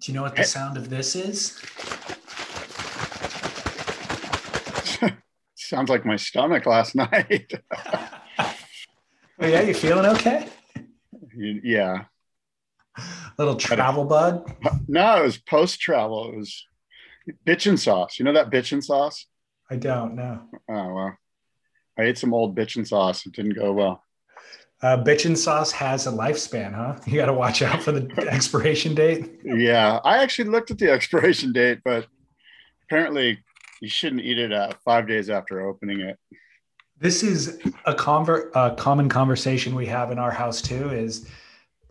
Do you know what the sound of this is? Sounds like my stomach last night. oh, yeah, you feeling okay? yeah. Little travel bug? No, it was post travel. It was bitchin' sauce. You know that bitchin' sauce? I don't know. Oh well. I ate some old bitchin' sauce. It didn't go well. Uh, bitchin' sauce has a lifespan, huh? You got to watch out for the expiration date. Yeah, I actually looked at the expiration date, but apparently you shouldn't eat it uh, five days after opening it. This is a, conver- a common conversation we have in our house too. Is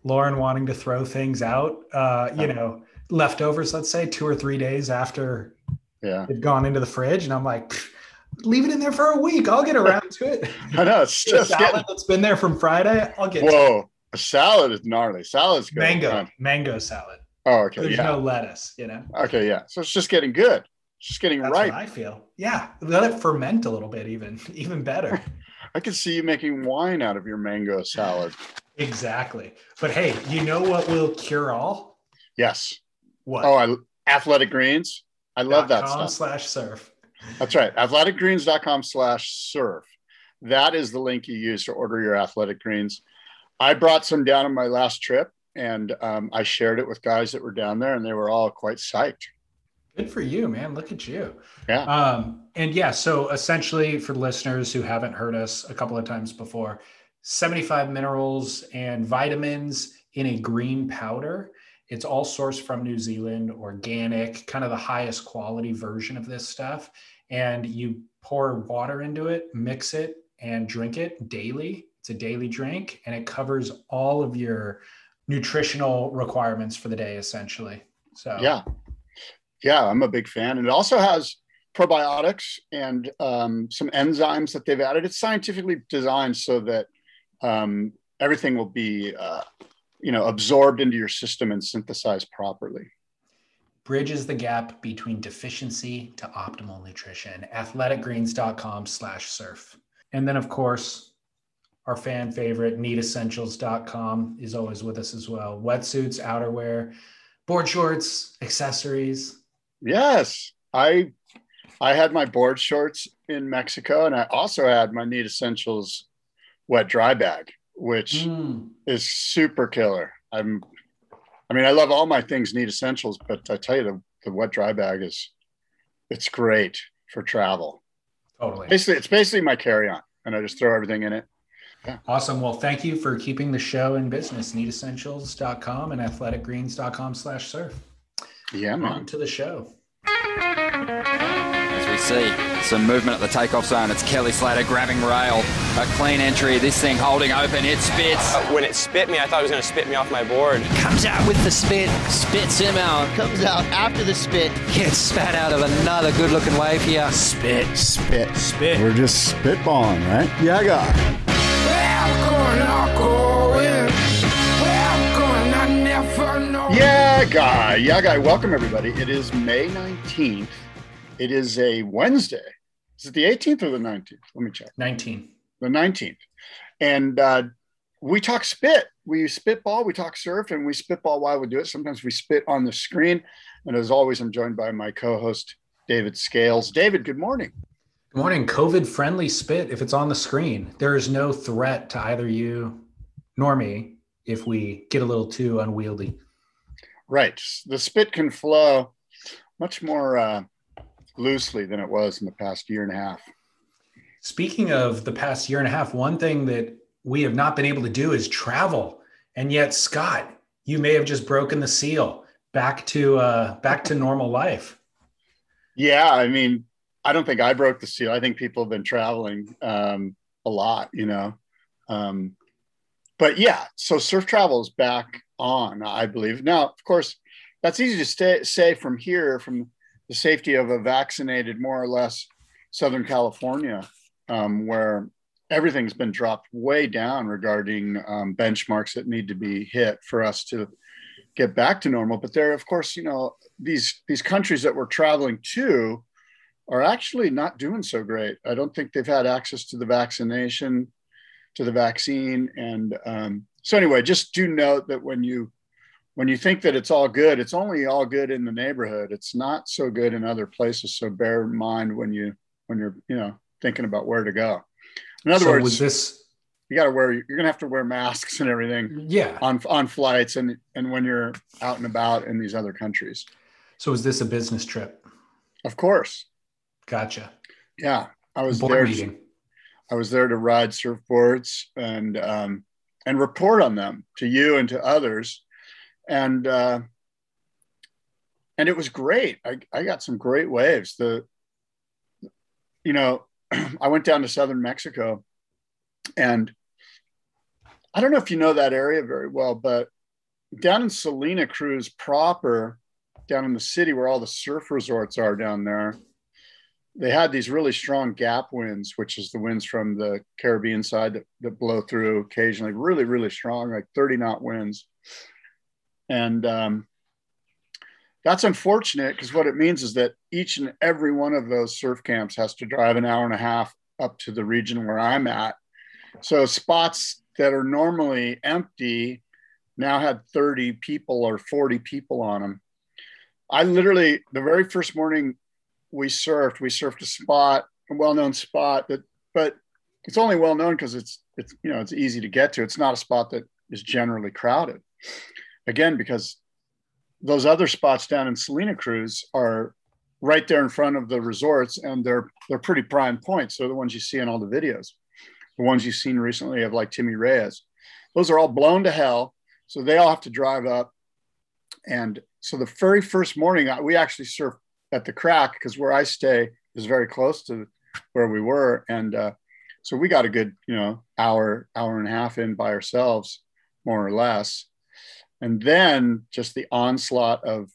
Lauren wanting to throw things out? Uh, you know, leftovers. Let's say two or three days after yeah. they've gone into the fridge, and I'm like, leave it in there for a week. I'll get around to it. I know it's just salad getting... that's been there from Friday. I'll get. Whoa, a salad is gnarly. Salad's good. Mango, mango salad. Oh, okay. There's yeah. no lettuce, you know. Okay, yeah. So it's just getting good. It's just getting That's right. I feel. Yeah, let it ferment a little bit, even even better. I can see you making wine out of your mango salad. exactly. But hey, you know what will cure all? Yes. What? Oh, I athletic greens. I love that stuff. Slash surf. That's right. Athleticgreens.com slash surf. That is the link you use to order your athletic greens. I brought some down on my last trip and um, I shared it with guys that were down there and they were all quite psyched. Good for you, man. Look at you. Yeah. Um, and yeah, so essentially for listeners who haven't heard us a couple of times before, 75 minerals and vitamins in a green powder. It's all sourced from New Zealand, organic, kind of the highest quality version of this stuff. And you pour water into it, mix it, and drink it daily. It's a daily drink, and it covers all of your nutritional requirements for the day, essentially. So, yeah, yeah, I'm a big fan. And it also has probiotics and um, some enzymes that they've added. It's scientifically designed so that um, everything will be, uh, you know, absorbed into your system and synthesized properly. Bridges the gap between deficiency to optimal nutrition. Athleticgreens.com slash surf. And then, of course, our fan favorite, needessentials.com is always with us as well. Wetsuits, outerwear, board shorts, accessories. Yes. I I had my board shorts in Mexico and I also had my Need Essentials wet dry bag, which mm. is super killer. I'm I mean, I love all my things Need Essentials, but I tell you the, the wet dry bag is it's great for travel. Totally. Basically, it's basically my carry-on and I just throw everything in it. Yeah. Awesome. Well, thank you for keeping the show in business. Needessentials.com and athleticgreens.com slash surf. Yeah, man. On to the show. As we see some movement at the takeoff zone, it's Kelly Slater grabbing rail. A clean entry, this thing holding open, it spits. Uh, when it spit me, I thought it was going to spit me off my board. Comes out with the spit, spits him out. Comes out after the spit. Gets spat out of another good looking wave here. Spit. Spit. Spit. We're just spitballing, right? Yeah, I got. Yeah, guy. Yeah, guy. Welcome, everybody. It is May 19th. It is a Wednesday. Is it the 18th or the 19th? Let me check. 19. The 19th. And uh, we talk spit. We spitball, we talk surf, and we spitball while we do it. Sometimes we spit on the screen. And as always, I'm joined by my co host, David Scales. David, good morning. Good morning. COVID friendly spit if it's on the screen. There is no threat to either you nor me if we get a little too unwieldy. Right. The spit can flow much more uh, loosely than it was in the past year and a half. Speaking of the past year and a half, one thing that we have not been able to do is travel. And yet, Scott, you may have just broken the seal back to uh, back to normal life. Yeah, I mean, I don't think I broke the seal. I think people have been traveling um, a lot, you know. Um, but yeah, so surf travel is back on, I believe. Now, of course, that's easy to stay, say from here, from the safety of a vaccinated, more or less Southern California, um, where everything's been dropped way down regarding um, benchmarks that need to be hit for us to get back to normal. But there, of course, you know, these these countries that we're traveling to are actually not doing so great. I don't think they've had access to the vaccination, to the vaccine, and um, so anyway, just do note that when you when you think that it's all good, it's only all good in the neighborhood. It's not so good in other places. So bear in mind when you when you're you know thinking about where to go. In other so words, was this you got to wear you're gonna have to wear masks and everything yeah. on on flights and and when you're out and about in these other countries. So is this a business trip? Of course, Gotcha. yeah. I was Board there. meeting. I was there to ride surfboards and um, and report on them to you and to others, and uh, and it was great. I, I got some great waves. The you know I went down to southern Mexico, and I don't know if you know that area very well, but down in Salina Cruz proper, down in the city where all the surf resorts are down there, they had these really strong gap winds, which is the winds from the Caribbean side that, that blow through occasionally, really, really strong, like 30 knot winds. And um, that's unfortunate because what it means is that each and every one of those surf camps has to drive an hour and a half up to the region where I'm at. So spots that are normally empty now had 30 people or 40 people on them. I literally, the very first morning we surfed, we surfed a spot, a well-known spot that, but it's only well known because it's it's you know it's easy to get to. It's not a spot that is generally crowded. Again, because those other spots down in Salina Cruz are right there in front of the resorts, and they're they're pretty prime points. They're the ones you see in all the videos, the ones you've seen recently of like Timmy Reyes. Those are all blown to hell, so they all have to drive up. And so the very first morning, we actually surfed at the crack because where I stay is very close to where we were, and uh, so we got a good you know hour hour and a half in by ourselves, more or less, and then just the onslaught of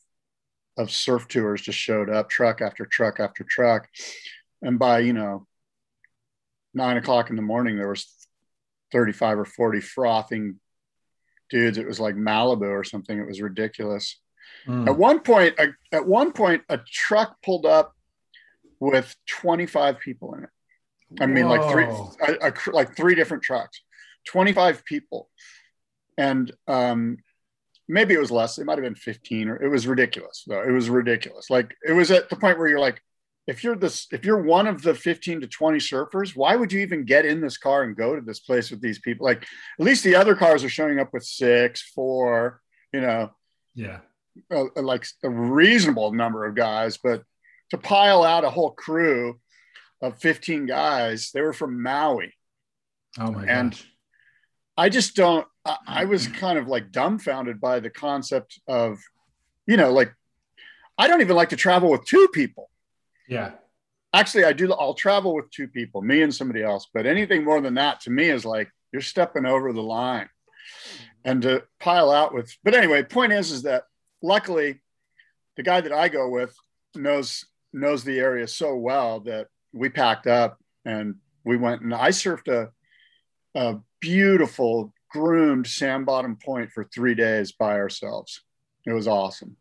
of surf tours just showed up, truck after truck after truck, and by you know nine o'clock in the morning there was 35 or 40 frothing dudes. It was like malibu or something. It was ridiculous. Mm. at one point, a, at one point, a truck pulled up with 25 people in it. I mean, like three, a, a, like three different trucks, 25 people, and um, maybe it was less. It might have been 15, or it was ridiculous. Though it was ridiculous. Like it was at the point where you're like, if you're this, if you're one of the 15 to 20 surfers, why would you even get in this car and go to this place with these people? Like at least the other cars are showing up with six, four, you know, Yeah. uh, like a reasonable number of guys, but to pile out a whole crew of 15 guys, they were from Maui. Oh my God. And- gosh. I just don't, I, I was kind of like dumbfounded by the concept of, you know, like, I don't even like to travel with two people. Yeah. Actually, I do, I'll travel with two people, me and somebody else, but anything more than that to me is like, you're stepping over the line. And to pile out with, but anyway, point is, is that luckily the guy that I go with knows knows the area so well that we packed up and we went and I surfed a a beautiful groomed sand bottom point for three days by ourselves. It was awesome.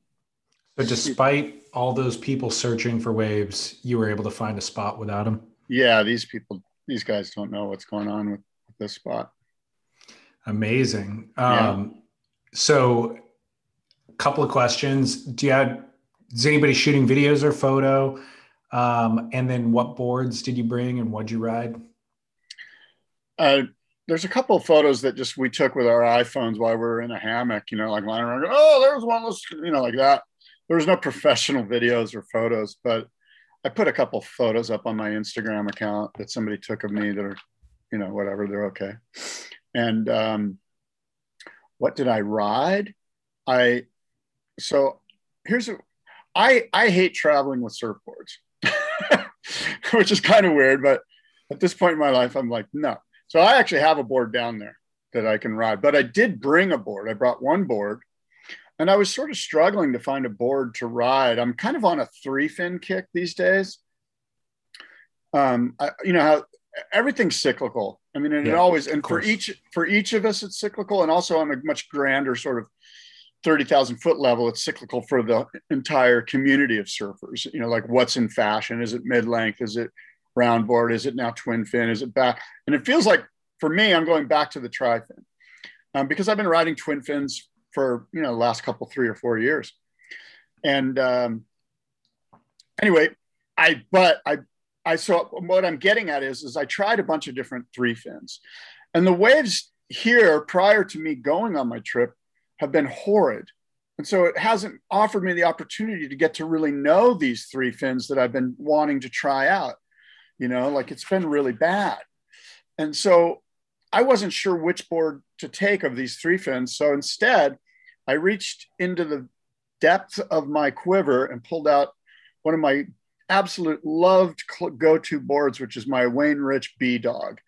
But despite all those people searching for waves, you were able to find a spot without them. Yeah, these people, these guys don't know what's going on with, with this spot. Amazing. Yeah. Um, so, a couple of questions. Do you have, is anybody shooting videos or photo? Um, and then what boards did you bring and what'd you ride? Uh, there's a couple of photos that just we took with our iPhones while we were in a hammock, you know, like lying around. Oh, there's one, let's, you know, like that. There was no professional videos or photos, but I put a couple photos up on my Instagram account that somebody took of me that are, you know, whatever, they're okay. And um, what did I ride? I, so here's, a, I, I hate traveling with surfboards, which is kind of weird, but at this point in my life, I'm like, no. So I actually have a board down there that I can ride, but I did bring a board. I brought one board and I was sort of struggling to find a board to ride. I'm kind of on a three fin kick these days. Um, I, you know how everything's cyclical. I mean, and it always, and for each, for each of us, it's cyclical. And also on a much grander sort of 30,000 foot level, it's cyclical for the entire community of surfers. You know, like what's in fashion? Is it mid length? Is it round board? Is it now twin fin? Is it back? And it feels like for me, I'm going back to the tri fin um, because I've been riding twin fins for you know the last couple three or four years. And um, anyway, I but I I so what I'm getting at is is I tried a bunch of different three fins, and the waves here prior to me going on my trip have been horrid. And so it hasn't offered me the opportunity to get to really know these three fins that I've been wanting to try out. You know, like it's been really bad. And so I wasn't sure which board to take of these three fins. So instead, I reached into the depth of my quiver and pulled out one of my absolute loved go to boards, which is my Wayne Rich B Dog.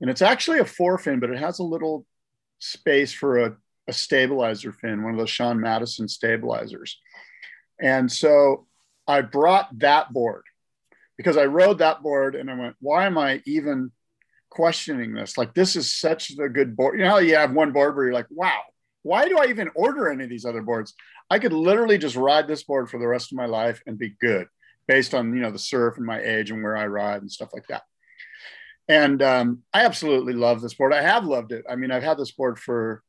And it's actually a four fin, but it has a little space for a a stabilizer fin, one of those Sean Madison stabilizers. And so I brought that board because I rode that board and I went, why am I even questioning this? Like, this is such a good board. You know, you have one board where you're like, wow, why do I even order any of these other boards? I could literally just ride this board for the rest of my life and be good based on, you know, the surf and my age and where I ride and stuff like that. And um, I absolutely love this board. I have loved it. I mean, I've had this board for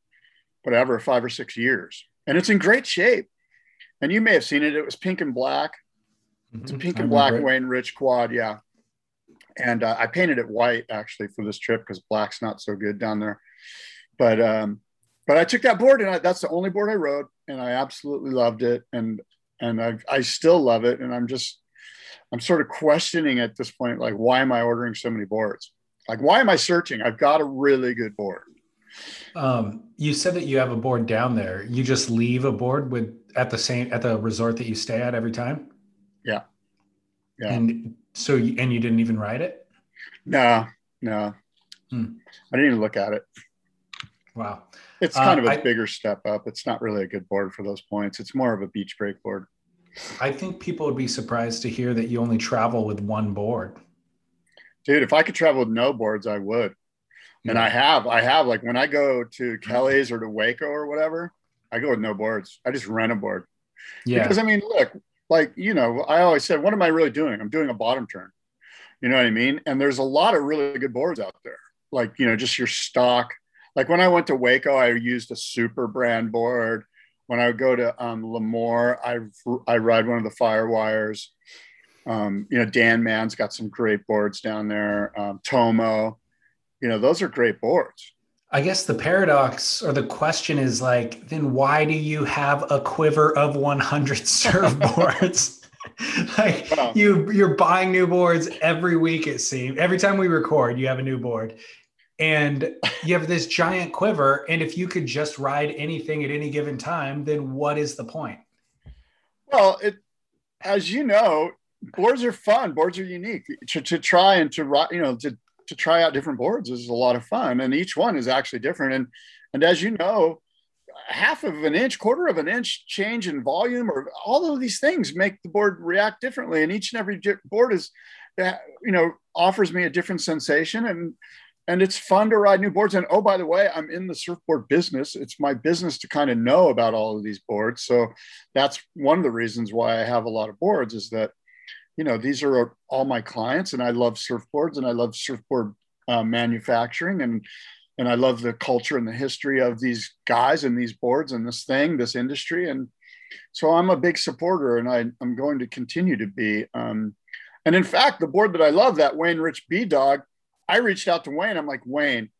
whatever, five or six years. And it's in great shape. And you may have seen it. It was pink and black. It's a pink and black Wayne Rich quad. Yeah. And uh, I painted it white actually for this trip because black's not so good down there. But, um, but I took that board and I, that's the only board I rode and I absolutely loved it. And, and I, I still love it. And I'm just, I'm sort of questioning at this point, like, why am I ordering so many boards? Like, why am I searching? I've got a really good board. Um, you said that you have a board down there. You just leave a board with at the same at the resort that you stay at every time. Yeah, yeah. And so, and you didn't even ride it. No, no. Hmm. I didn't even look at it. Wow. It's kind uh, of a I, bigger step up. It's not really a good board for those points. It's more of a beach break board. I think people would be surprised to hear that you only travel with one board. Dude, if I could travel with no boards, I would. And I have, I have like when I go to Kelly's or to Waco or whatever, I go with no boards. I just rent a board. Yeah. Because I mean, look, like, you know, I always said, what am I really doing? I'm doing a bottom turn. You know what I mean? And there's a lot of really good boards out there. Like, you know, just your stock. Like when I went to Waco, I used a Superbrand board. When I go to um, Lemoore, I, I ride one of the Firewires. Um, you know, Dan Mann's got some great boards down there. Um, Tomo you know, those are great boards. I guess the paradox or the question is like, then why do you have a quiver of 100 surfboards? like you you're buying new boards every week it seems. Every time we record, you have a new board. And you have this giant quiver and if you could just ride anything at any given time, then what is the point? Well, it as you know, boards are fun. Boards are unique to, to try and to ride. you know to to try out different boards is a lot of fun and each one is actually different. And and as you know half of an inch quarter of an inch change in volume or all of these things make the board react differently. And each and every board is uh, you know offers me a different sensation and and it's fun to ride new boards. And oh by the way i'm in the surfboard business. It's my business to kind of know about all of these boards. So that's one of the reasons why i have a lot of boards is that you know, these are all my clients, and I love surfboards, and I love surfboard uh, manufacturing, and and I love the culture and the history of these guys and these boards and this thing, this industry, and so I'm a big supporter, and I, I'm going to continue to be. Um, and in fact, the board that I love, that Wayne Rich B Dog, I reached out to Wayne. I'm like, Wayne,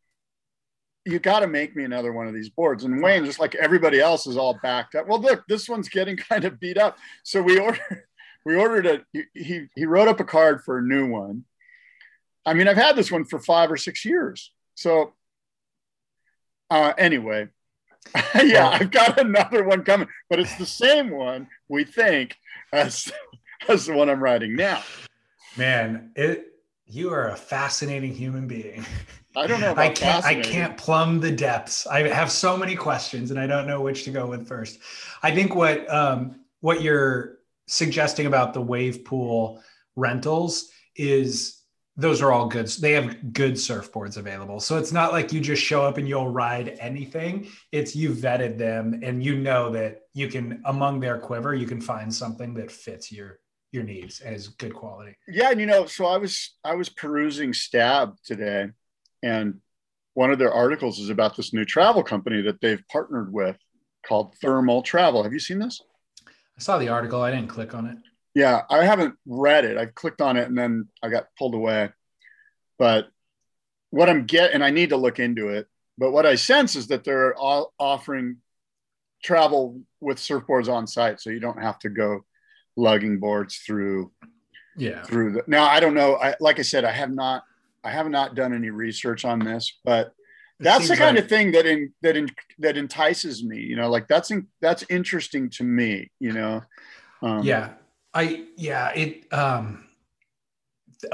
you got to make me another one of these boards. And Wayne, just like everybody else, is all backed up. Well, look, this one's getting kind of beat up. So we ordered we ordered it. He, he wrote up a card for a new one. I mean, I've had this one for five or six years. So, uh, anyway, yeah, I've got another one coming, but it's the same one we think as as the one I'm writing now. Man, it you are a fascinating human being. I don't know. I can't. I can't plumb the depths. I have so many questions, and I don't know which to go with first. I think what um, what you're suggesting about the wave pool rentals is those are all good. They have good surfboards available. So it's not like you just show up and you'll ride anything. It's you vetted them and you know that you can among their quiver, you can find something that fits your your needs as good quality. Yeah, and you know, so I was I was perusing Stab today and one of their articles is about this new travel company that they've partnered with called Thermal Travel. Have you seen this? I saw the article. I didn't click on it. Yeah, I haven't read it. I clicked on it and then I got pulled away. But what I'm getting, and I need to look into it, but what I sense is that they're all offering travel with surfboards on site, so you don't have to go lugging boards through Yeah. through the. Now I don't know. I like I said, I have not, I have not done any research on this, but that's the kind like- of thing that in that in that entices me. You know, like that's in, that's interesting to me. You know. Um, yeah i yeah it um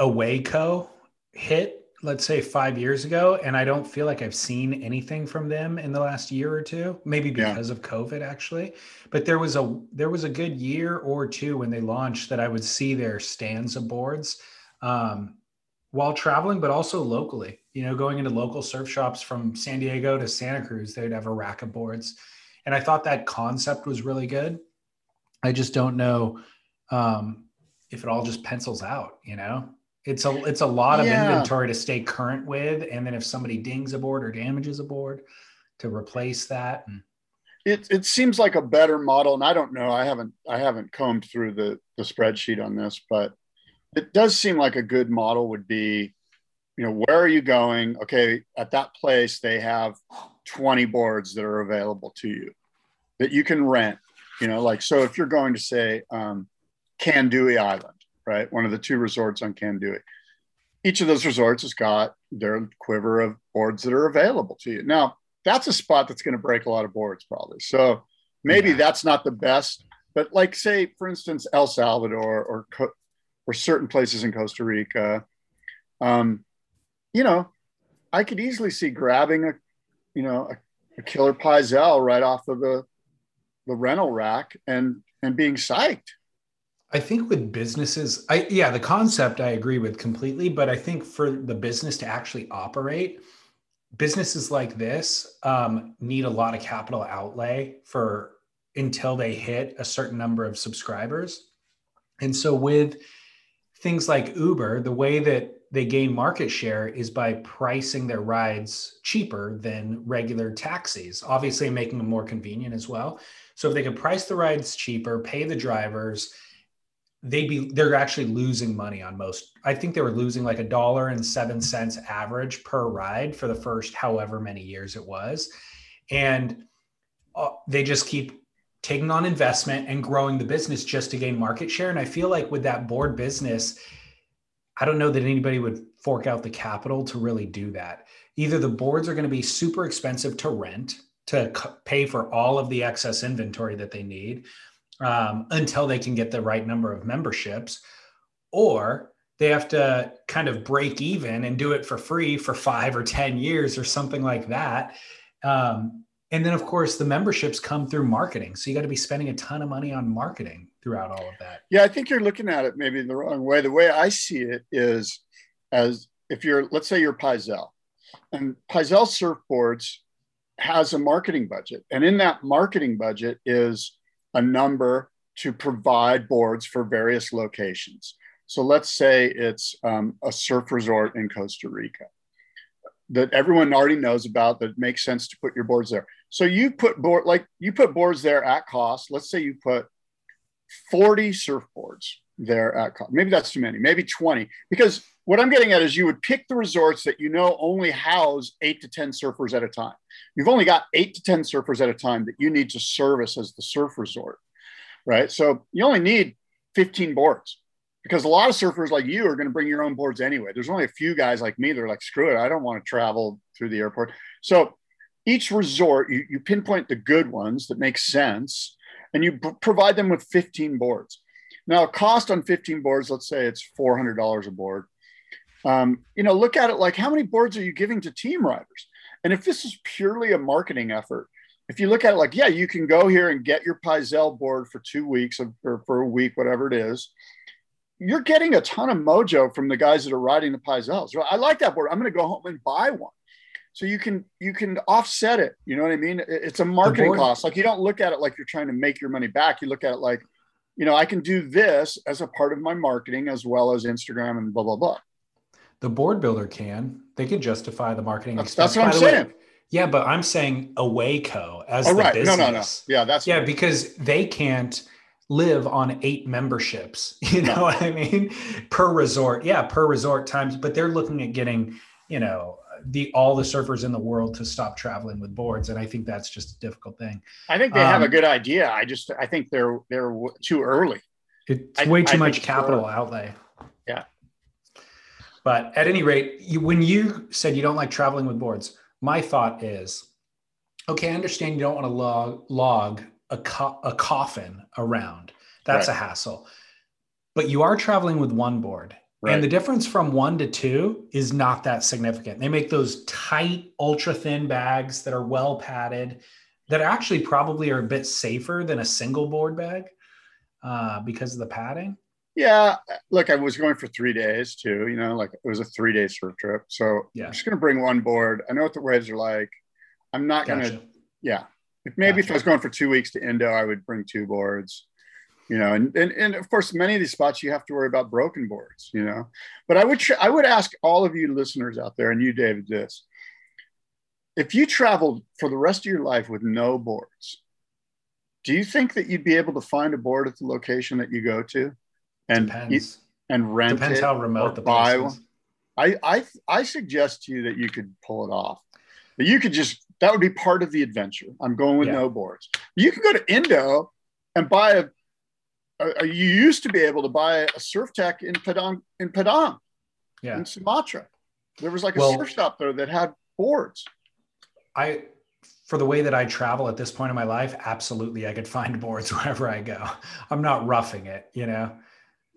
awayco hit let's say five years ago and i don't feel like i've seen anything from them in the last year or two maybe Yeah. because of covid actually but there was a there was a good year or two when they launched that i would see their stanza boards um while traveling but also locally you know going into local surf shops from san diego to santa cruz they'd have a rack of boards and i thought that concept was really good I just don't know um, if it all just pencils out. You know, it's a it's a lot of Yeah. inventory to stay current with, and then if somebody dings a board or damages a board, to replace that. And, it it seems like a better model and i don't know i haven't i haven't combed through the the spreadsheet on this but it does seem like a good model would be you know where are you going okay at that place they have 20 boards that are available to you that you can rent you know like so if you're going to say um Kandui Island, right? One of the two resorts on Kandui. Each of those resorts has got their quiver of boards that are available to you. Now, that's a spot that's going to break a lot of boards probably. So maybe Yeah. that's not the best, but like say for instance El Salvador or or certain places in Costa Rica, um, you know, I could easily see grabbing a, you know, a, a killer Pyzel right off of the the rental rack and and being psyched. I think with businesses, I yeah, the concept I agree with completely, but I think for the business to actually operate, businesses like this um, need a lot of capital outlay for until they hit a certain number of subscribers. And so with things like Uber, the way that they gain market share is by pricing their rides cheaper than regular taxis, obviously making them more convenient as well. So if they could price the rides cheaper, pay the drivers, they'd be they're actually losing money on most. I think they were losing like a dollar and seven cents average per ride for the first however many years it was. And uh, they just keep taking on investment and growing the business just to gain market share. And I feel like with that board business, I don't know that anybody would fork out the capital to really do that. Either the boards are going to be super expensive to rent to c- pay for all of the excess inventory that they need um, until they can get the right number of memberships, or they have to kind of break even and do it for free for five or 10 years or something like that. Um, and then, of course, the memberships come through marketing. So you got to be spending a ton of money on marketing throughout all of that. Yeah, I think you're looking at it maybe in the wrong way. The way I see it is as if you're, let's say you're Pyzel, and Pyzel Surfboards has a marketing budget. And in that marketing budget is a number to provide boards for various locations. So let's say it's um, a surf resort in Costa Rica that everyone already knows about that makes sense to put your boards there. So you put board like you put boards there at cost. Let's say you put 40 surfboards there at cost. Maybe that's too many, maybe 20. Because what I'm getting at is you would pick the resorts that you know only house eight to 10 surfers at a time. You've only got eight to 10 surfers at a time that you need to service as the surf resort, right? So you only need 15 boards because a lot of surfers like you are going to bring your own boards anyway. There's only a few guys like me that are like, screw it, I don't want to travel through the airport. So each resort, you, you pinpoint the good ones that make sense and you provide them with 15 boards. Now, cost on 15 boards, let's say it's $400 a board. Um, you know, look at it like how many boards are you giving to team riders? And if this is purely a marketing effort, if you look at it like, yeah, you can go here and get your Pyzel board for two weeks or for a week, whatever it is, you're getting a ton of mojo from the guys that are riding the Pyzels. Well, I like that board. I'm going to go home and buy one. So you can you can offset it. You know what I mean? It's a marketing cost. Like you don't look at it like you're trying to make your money back. You look at it like, you know, I can do this as a part of my marketing as well as Instagram and blah blah blah. The board builder can. They can justify the marketing That's- expense. that's what By I'm the way, saying. Yeah, but I'm saying Awayco as Oh, the right. business. No, no, no. Yeah, that's Yeah, because they can't live on eight memberships. You know No. what I mean? Per resort. Yeah, per resort times. But they're looking at getting, you know, the all the surfers in the world to stop traveling with boards, and I think that's just a difficult thing. I think they have a Um, good idea. I just I think they're they're too early. It's I- way too think much capital outlay. Yeah. But at any rate, you, when you said you don't like traveling with boards, my thought is, okay, I understand you don't want to log log a co- a coffin around. That's Right. a hassle. But you are traveling with one board. Right. And the difference from one to two is not that significant. They make those tight, ultra thin bags that are well padded, that actually probably are a bit safer than a single board bag uh, because of the padding. Yeah, look, I was going for three days too. You know, like it was a three day surf trip. So Yeah. I'm just gonna bring one board. I know what the waves are like. I'm not Gotcha. gonna. Yeah, if maybe if I was going for two weeks to Indo, I would bring two boards. You know, and, and and of course, many of these spots you have to worry about broken boards. You know, but I would I would ask all of you listeners out there, and you, David, this: if you traveled for the rest of your life with no boards, do you think that you'd be able to find a board at the location that you go to, and Depends. and rent Depends it how remote the buy place one? is. I, I I suggest to you that you could pull it off. That you could just that would be part of the adventure. I'm going with Yeah. no boards. You can go to Indo and buy a, a- a- You used to be able to buy a Surftech in Padang in Padang Yeah. in Sumatra. There was like a Well- surf stop there that had boards. I, for the way that I travel at this point in my life, absolutely, I could find boards wherever I go. I'm not roughing it, you know.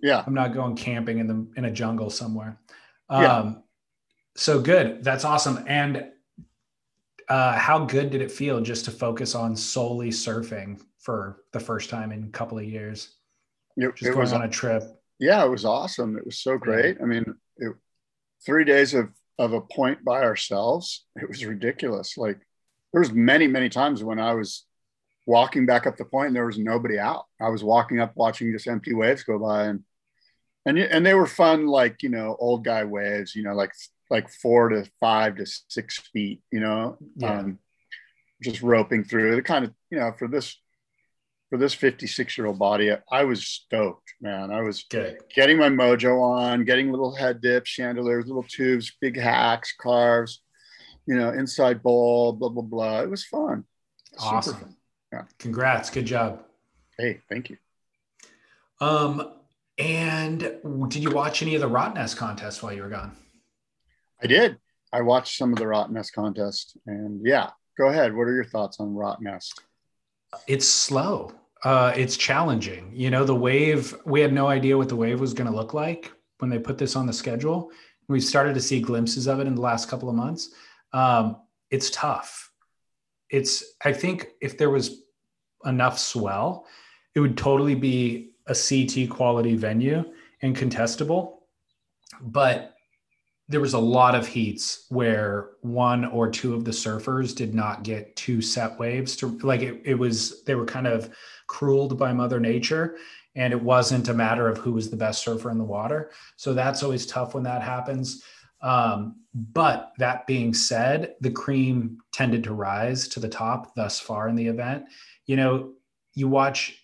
Yeah, I'm not going camping in the in a jungle somewhere. Yeah. Um, so good. That's awesome. And uh, how good did it feel just to focus on solely surfing for the first time in a couple of years? it, Just it going was on a trip. yeah, it was awesome. It was so great. I mean, it, three days of of a point by ourselves. It was ridiculous. Like there was many many times when I was walking back up the point and there was nobody out. I was walking up watching just empty waves go by and and and they were fun like you know old guy waves. You know like like four to five to six feet. You know, Yeah. um, just roping through the kind of you know for this for this 56 year old body i was stoked man i was Good. getting my mojo on, getting little head dips, chandeliers, little tubes, big hacks, carves, you know, inside bowl, blah blah blah. It was fun. Super Awesome. fun. Congrats. Good job. Hey, thank you. Um, and did you watch any of the Rottnest contests while you were gone? I did. I watched some of the Rottnest contest, and yeah, go ahead. What are your thoughts on Rottnest? It's slow. Uh, it's challenging. You know, the wave, we had no idea what the wave was going to look like when they put this on the schedule. We've started to see glimpses of it in the last couple of months. Um, it's tough. It's, I think if there was enough swell, it would totally be a CT quality venue and contestable. But there was a lot of heats where one or two of the surfers did not get two set waves to like it, it was they were kind of crueled by mother nature and it wasn't a matter of who was the best surfer in the water. So that's always tough when that happens. Um, but that being said the cream tended to rise to the top thus far in the event. You know you watch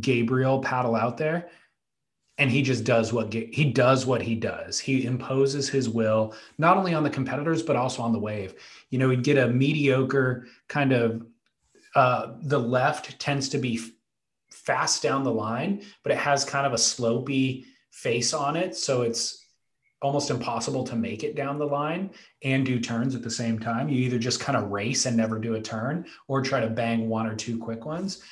gabriel paddle out there and he just does what he does what he does. He imposes his will not only on the competitors but also on the wave. You know, he'd get a mediocre kind of uh, the left tends to be fast down the line, but it has kind of a slopy face on it, so it's almost impossible to make it down the line and do turns at the same time. You either just kind of race and never do a turn or try to bang one or two quick ones.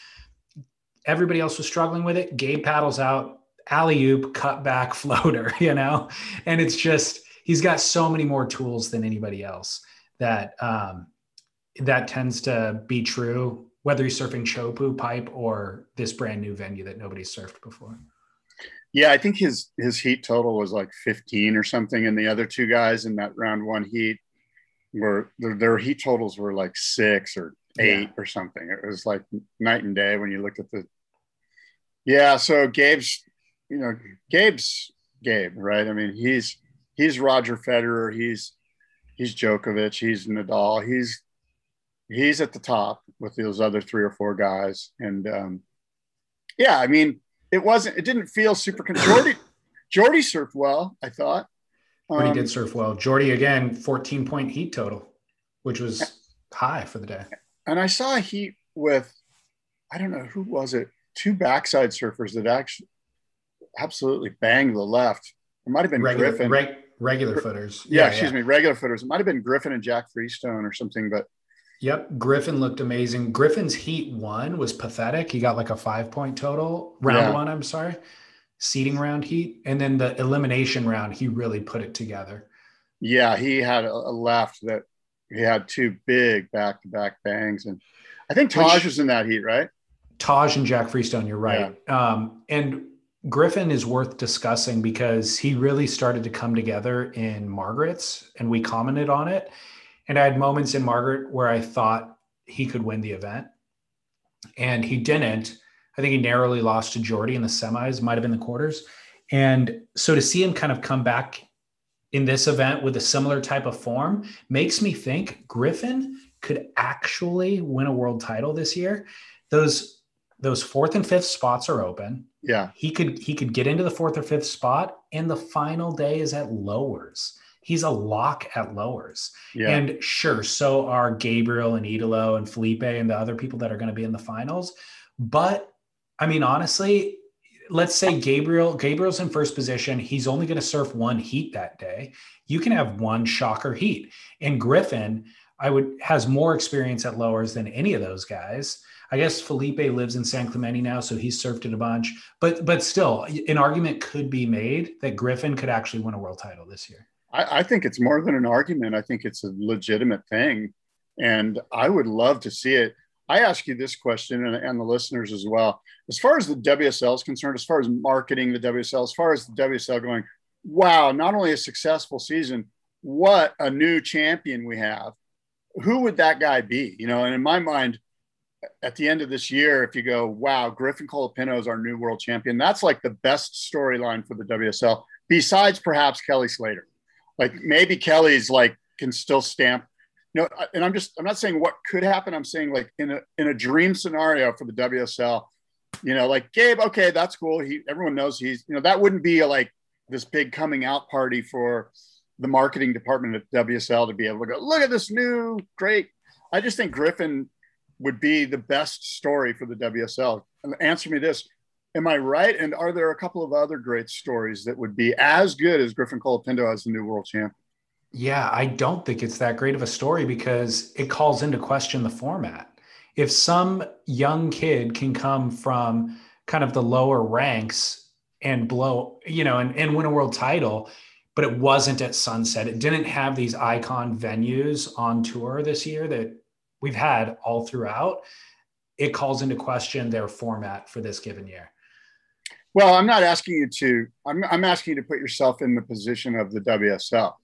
Everybody else was struggling with it. Gabe paddles out, alley oop, cut back floater, you know? And it's just, he's got so many more tools than anybody else that um, that tends to be true, whether he's surfing Chopu pipe or this brand new venue that nobody's surfed before. Yeah, I think his his heat total was like 15 or something, and the other two guys in that round one heat were their, their heat totals were like six or eight or something. It was like night and day when you looked at the. Yeah, so Gabe's, you know, Gabe's Gabe, right? I mean, he's he's Roger Federer, he's he's Djokovic, he's Nadal, he's he's at the top with those other three or four guys. And um, yeah, I mean, it wasn't, it didn't feel super. Con- Jordy, Jordy surfed well, I thought. Jordy Um, did surf well. Jordy again, 14 point heat total, which was high for the day. and I saw a heat with, I don't know who was it, two backside surfers that actually absolutely banged the left. It might have been Regular, Griffin. reg, regular footers. yeah, excuse me, regular footers. It might have been Griffin and Jack Freestone or something, but Yep. Griffin looked amazing. Griffin's heat one was pathetic. He got like a five point total. Round Yeah. one, I'm sorry. Seating round heat. And then the elimination round, he really put it together. yeah, he had a, left that he had two big back to back bangs. And I think Taj Which- was in that heat, right? Taj and Jack Freestone, you're right. Um, and Griffin is worth discussing because he really started to come together in Margaret's, and we commented on it. And I had moments in Margaret where I thought he could win the event, and he didn't. I think he narrowly lost to Jordy in the semis, might have been the quarters. And so to see him kind of come back in this event with a similar type of form makes me think Griffin could actually win a world title this year. Those those fourth and fifth spots are open. Yeah. He could he could get into the fourth or fifth spot, and the final day is at lowers. He's a lock at lowers. Yeah. And sure, so are Gabriel and Italo and Felipe and the other people that are going to be in the finals. But I mean, honestly, let's say Gabriel, Gabriel's in first position. He's only going to surf one heat that day. You can have one shocker heat. And Griffin, I would has more experience at lowers than any of those guys. I guess Felipe lives in San Clemente now, so he's surfed it a bunch. But but still, an argument could be made that Griffin could actually win a world title this year. I, I think it's more than an argument. I think it's a legitimate thing. And I would love to see it. I ask you this question and, and the listeners as well. As far as the WSL is concerned, as far as marketing the WSL, as far as the WSL going, wow, not only a successful season, what a new champion we have. Who would that guy be? You know, and in my mind, at the end of this year, if you go, wow, Griffin Colapinto is our new world champion, that's like the best storyline for the WSL, besides perhaps Kelly Slater. Like maybe Kelly's like can still stamp. Know, and I'm just I'm not saying what could happen. I'm saying like in a in a dream scenario for the WSL, you know, like Gabe, okay, that's cool. He everyone knows he's, you know, that wouldn't be a, like this big coming out party for the marketing department at WSL to be able to go, look at this new great. I just think Griffin would be the best story for the WSL. And answer me this. Am I right? And are there a couple of other great stories that would be as good as Griffin Colapinto as the new world champion? Yeah, I don't think it's that great of a story because it calls into question the format. If some young kid can come from kind of the lower ranks and blow, you know, and, and win a world title, but it wasn't at Sunset, it didn't have these icon venues on tour this year that we've had all throughout, it calls into question their format for this given year. Well, I'm not asking you to. I'm, I'm asking you to put yourself in the position of the WSL.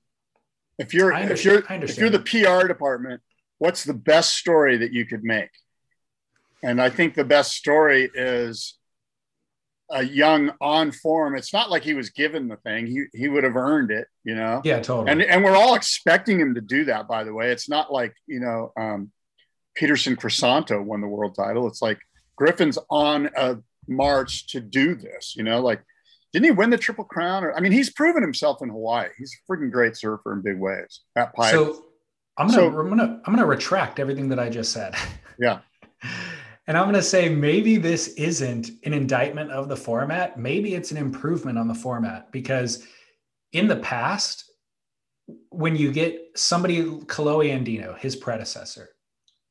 If you're if you're if you're the PR department, what's the best story that you could make? And I think the best story is a young on form. It's not like he was given the thing; he he would have earned it, you know. Yeah, totally. And and we're all expecting him to do that. By the way, it's not like you know um, Peterson Crisanto won the world title. It's like Griffin's on a march to do this. You know, like didn't he win the triple crown? Or I mean, he's proven himself in Hawaii. He's a freaking great surfer in big waves. Pipe. So I'm gonna So- I'm gonna I'm gonna retract everything that I just said. Yeah. And I'm gonna say maybe this isn't an indictment of the format. Maybe it's an improvement on the format because in the past, when you get somebody Kolohe Andino, his predecessor,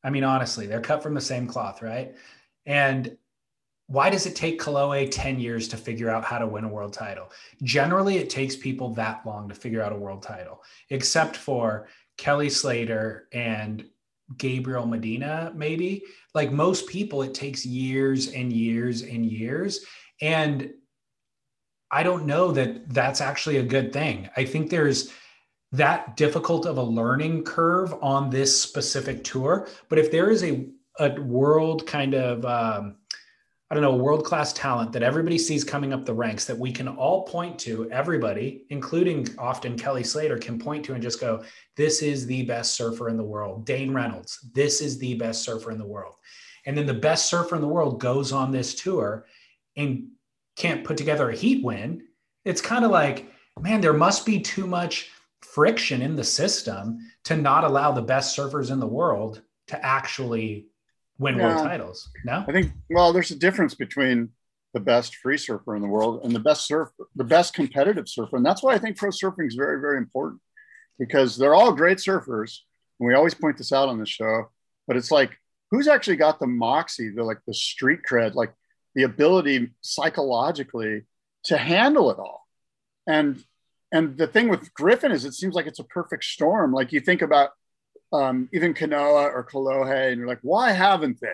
I mean, honestly, they're cut from the same cloth, right? And why does it take Kolohe 10 years to figure out how to win a world title? Generally, it takes people that long to figure out a world title, except for Kelly Slater and Gabriel Medina, maybe. Like most people, it takes years and years and years. And I don't know that that's actually a good thing. I think there's that difficult of a learning curve on this specific tour. But if there is a, a world kind of, um, I don't know, world class talent that everybody sees coming up the ranks that we can all point to, everybody, including often Kelly Slater, can point to and just go, this is the best surfer in the world. Dane Reynolds, this is the best surfer in the world. And then the best surfer in the world goes on this tour and can't put together a heat win. It's kind of like, man, there must be too much friction in the system to not allow the best surfers in the world to actually win Yeah. world titles. No? I think well, there's a difference between the best free surfer in the world and the best surfer, the best competitive surfer, and that's why I think pro surfing is very, very important because they're all great surfers, and we always point this out on the show. But it's like who's actually got the moxie, the like the street cred, like the ability psychologically to handle it all, and and the thing with Griffin is it seems like it's a perfect storm. Like you think about um, even Kanoa or Kolohe, and you're like, why haven't they?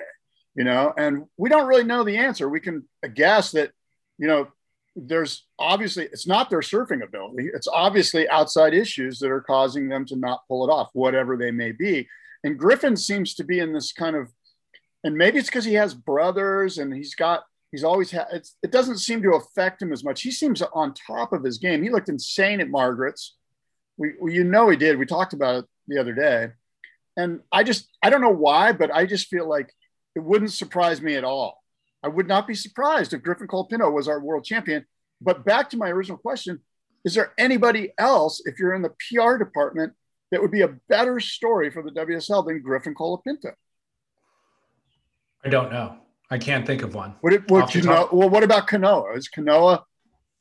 You know, and we don't really know the answer. We can guess that, you know, there's obviously it's not their surfing ability. It's obviously outside issues that are causing them to not pull it off, whatever they may be. And Griffin seems to be in this kind of, and maybe it's because he has brothers and he's got he's always had it doesn't seem to affect him as much. He seems on top of his game. He looked insane at Margaret's. We, we you know he did. We talked about it the other day. And I just I don't know why, but I just feel like it wouldn't surprise me at all. I would not be surprised if Griffin Colapinto was our world champion. But back to my original question, is there anybody else, if you're in the PR department, that would be a better story for the WSL than Griffin Colapinto? I don't know. I can't think of one. Would it would Off the Kanoa, top- well, what about Kanoa? Is Kanoa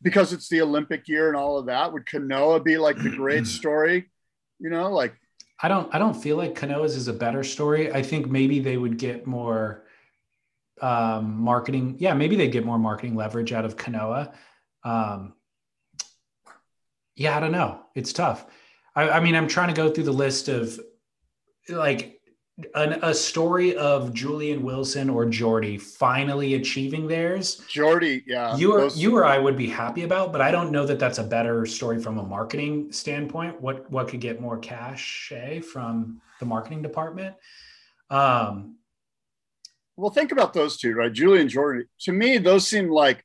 because it's the Olympic year and all of that? Would Kanoa be like the great story? You know, like I don't I don't feel like Kanoa's is a better story. I think maybe they would get more um, marketing. Yeah, maybe they'd get more marketing leverage out of Kanoa. Um, yeah, I don't know. It's tough. I, I mean, I'm trying to go through the list of like an, a story of Julian Wilson or Jordy finally achieving theirs. Jordy, yeah. you or those- you or I would be happy about, but I don't know that that's a better story from a marketing standpoint. What what could get more cash from the marketing department? Um, well, think about those two, right? Julian and Jordan. To me, those seem like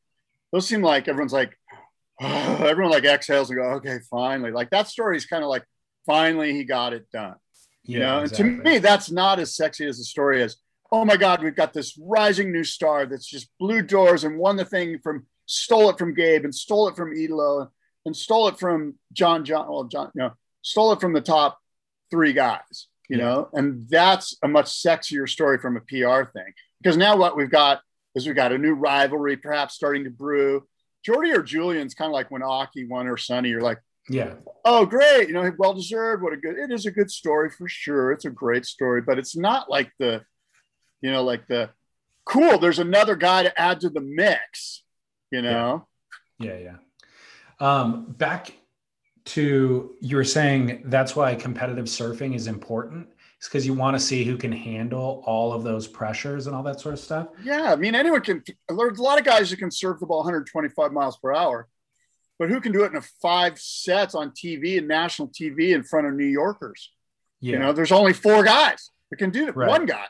those seem like everyone's like everyone like exhales and go, okay, finally. Like that story is kind of like finally he got it done. You know, and to me, that's not as sexy as the story is. oh my God, we've got this rising new star that's just blew doors and won the thing from stole it from Gabe and stole it from Italo and stole it from John John, well, John, you know, stole it from the top three guys, you Yeah. know, and that's a much sexier story from a PR thing. Because now what we've got is we've got a new rivalry perhaps starting to brew. Jordy or Julian's kind of like when Aki won or Sonny, you're like, yeah, oh great. You know well deserved what a good it is a good story for sure. It's a great story but it's not like the you know like the cool there's another guy to add to the mix you know? Yeah, yeah. Um, back to you were saying that's why competitive surfing is important. It's because you want to see who can handle all of those pressures and all that sort of stuff. yeah i mean anyone can there's a lot of guys that can surf the ball 125 miles per hour but who can do it in a five sets on tv and national tv in front of new yorkers Yeah, you know there's only four guys that can do it Right. one guy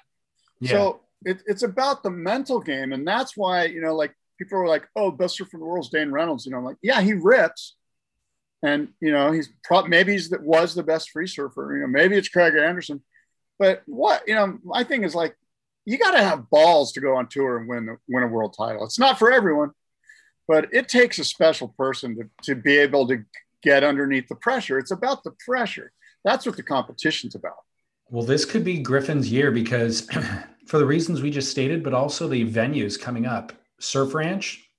yeah, So it, it's about the mental game. And that's why, you know, like people are like, oh, best surfer in the world is Dane Reynolds. You know, I'm like, yeah, he rips. And, you know, he's probably, maybe he's the, was the best free surfer. You know, maybe it's Craig Anderson. But what, you know, my thing is like, you got to have balls to go on tour and win, win a world title. It's not for everyone, but it takes a special person to, to be able to get underneath the pressure. It's about the pressure. That's what the competition's about. Well, this could be Griffin's year because for the reasons we just stated, but also the venues coming up. Surf Ranch,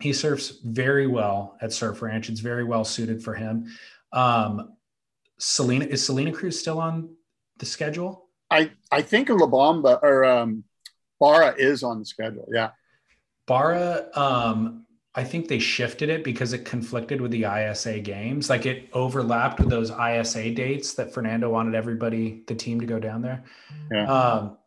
he surfs very well at Surf Ranch. It's very well suited for him. Um, Salina is Salina Cruz still on the schedule? I I think La Bamba or um, Barra is on the schedule. Yeah, Barra, um, I think they shifted it because it conflicted with the ISA games. Like it overlapped with those ISA dates that Fernando wanted everybody, the team to go down there. Yeah. Um,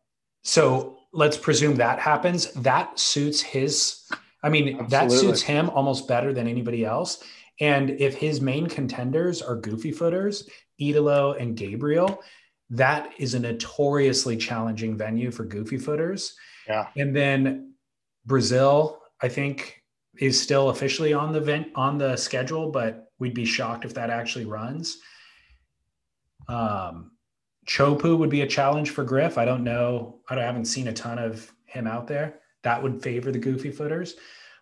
so let's presume that happens. That suits his, I mean, that suits him almost better than anybody else. And if his main contenders are goofy footers, Italo and Gabriel, that is a notoriously challenging venue for goofy footers. Yeah. And then Brazil, I think, is still officially on the vent on the schedule, but we'd be shocked if that actually runs. Um, Chopu would be a challenge for Griff. I don't know. I don't haven't seen a ton of him out there. That would favor the goofy footers.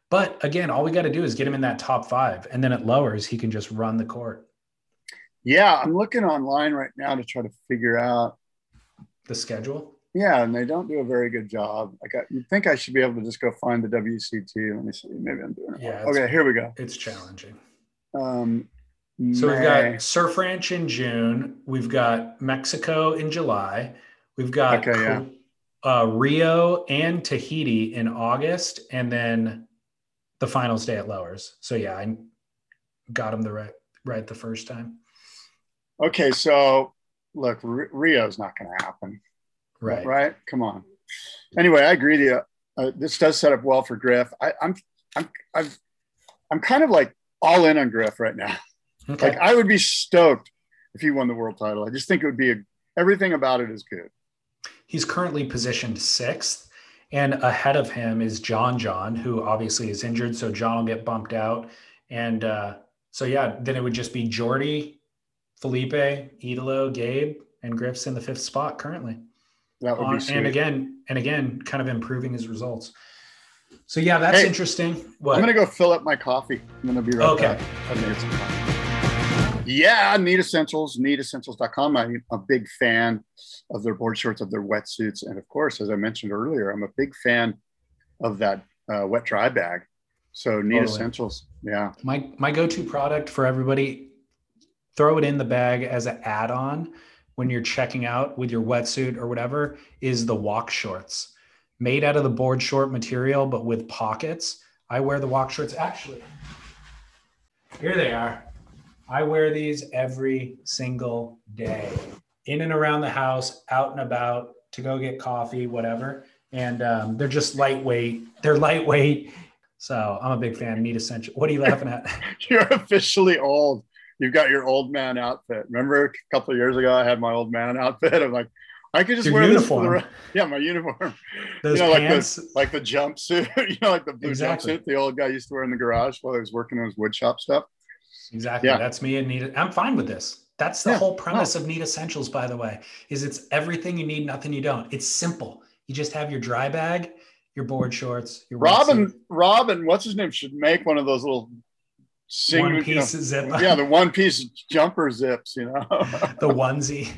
But again, all we got to do is get him in that top five, and then it lowers. He can just run the court. Yeah, I'm looking online right now to try to figure out the schedule. Yeah, and they don't do a very good job. Like I, you think I should be able to just go find the WCT. Let me see. Maybe I'm doing it. Yeah. Okay, here we go. It's challenging. Um, so we've got Surf Ranch in June. We've got Mexico in July. We've got okay, yeah. uh, Rio and Tahiti in August, and then the finals day at Lowers. So yeah, I got him the right right the first time. Okay, so look, Rio's not going to happen. Right. Right. Come on. Anyway, I agree with you. Uh, this does set up well for Griff. I, I'm, I'm, I'm, I'm kind of like all in on Griff right now. Okay. Like I would be stoked if he won the world title. I just think it would be a, everything about it is good. He's currently positioned sixth, and ahead of him is John John, who obviously is injured. So John will get bumped out, and uh, so yeah, then it would just be Jordy, Filipe, Italo, Gabe, and Griff's in the fifth spot currently. That would be sweet. And again, and again, kind of improving his results. So yeah, that's hey, interesting. What? I'm gonna go fill up my coffee. I'm gonna be right okay. back. Okay. Yeah, Need Essentials, needessentials.com. I'm a big fan of their board shorts, of their wetsuits, and of course, as I mentioned earlier, I'm a big fan of that uh, wet dry bag. So Need totally. Essentials, yeah. My my go-to product for everybody. Throw it in the bag as an add-on when you're checking out with your wetsuit or whatever is the walk shorts. Made out of the board short material but with pockets i wear the walk shorts. Actually here they are. I wear these every single day in and around the house out and about to go get coffee whatever. And um, they're just lightweight. They're lightweight. So i'm a big fan. Need essential. What are you laughing at? You're officially old you've got your old man outfit. Remember a couple of years ago, I had my old man outfit. I'm like, I could just Your wear uniform. this. For the, yeah, my uniform. Those you know, pants. like the like the jumpsuit. you know, like the blue Exactly. jumpsuit the old guy used to wear in the garage while he was working on his wood shop stuff. Exactly. Yeah. That's me and need. I'm fine with this. That's the Yeah. whole premise of Need Essentials, by the way, is it's everything you need, nothing you don't. It's simple. You just have your dry bag, your board shorts, your Robin, Robin, what's his name? Should make one of those little sing, one you know, piece zip. yeah, the one piece jumper zips, you know. the onesie.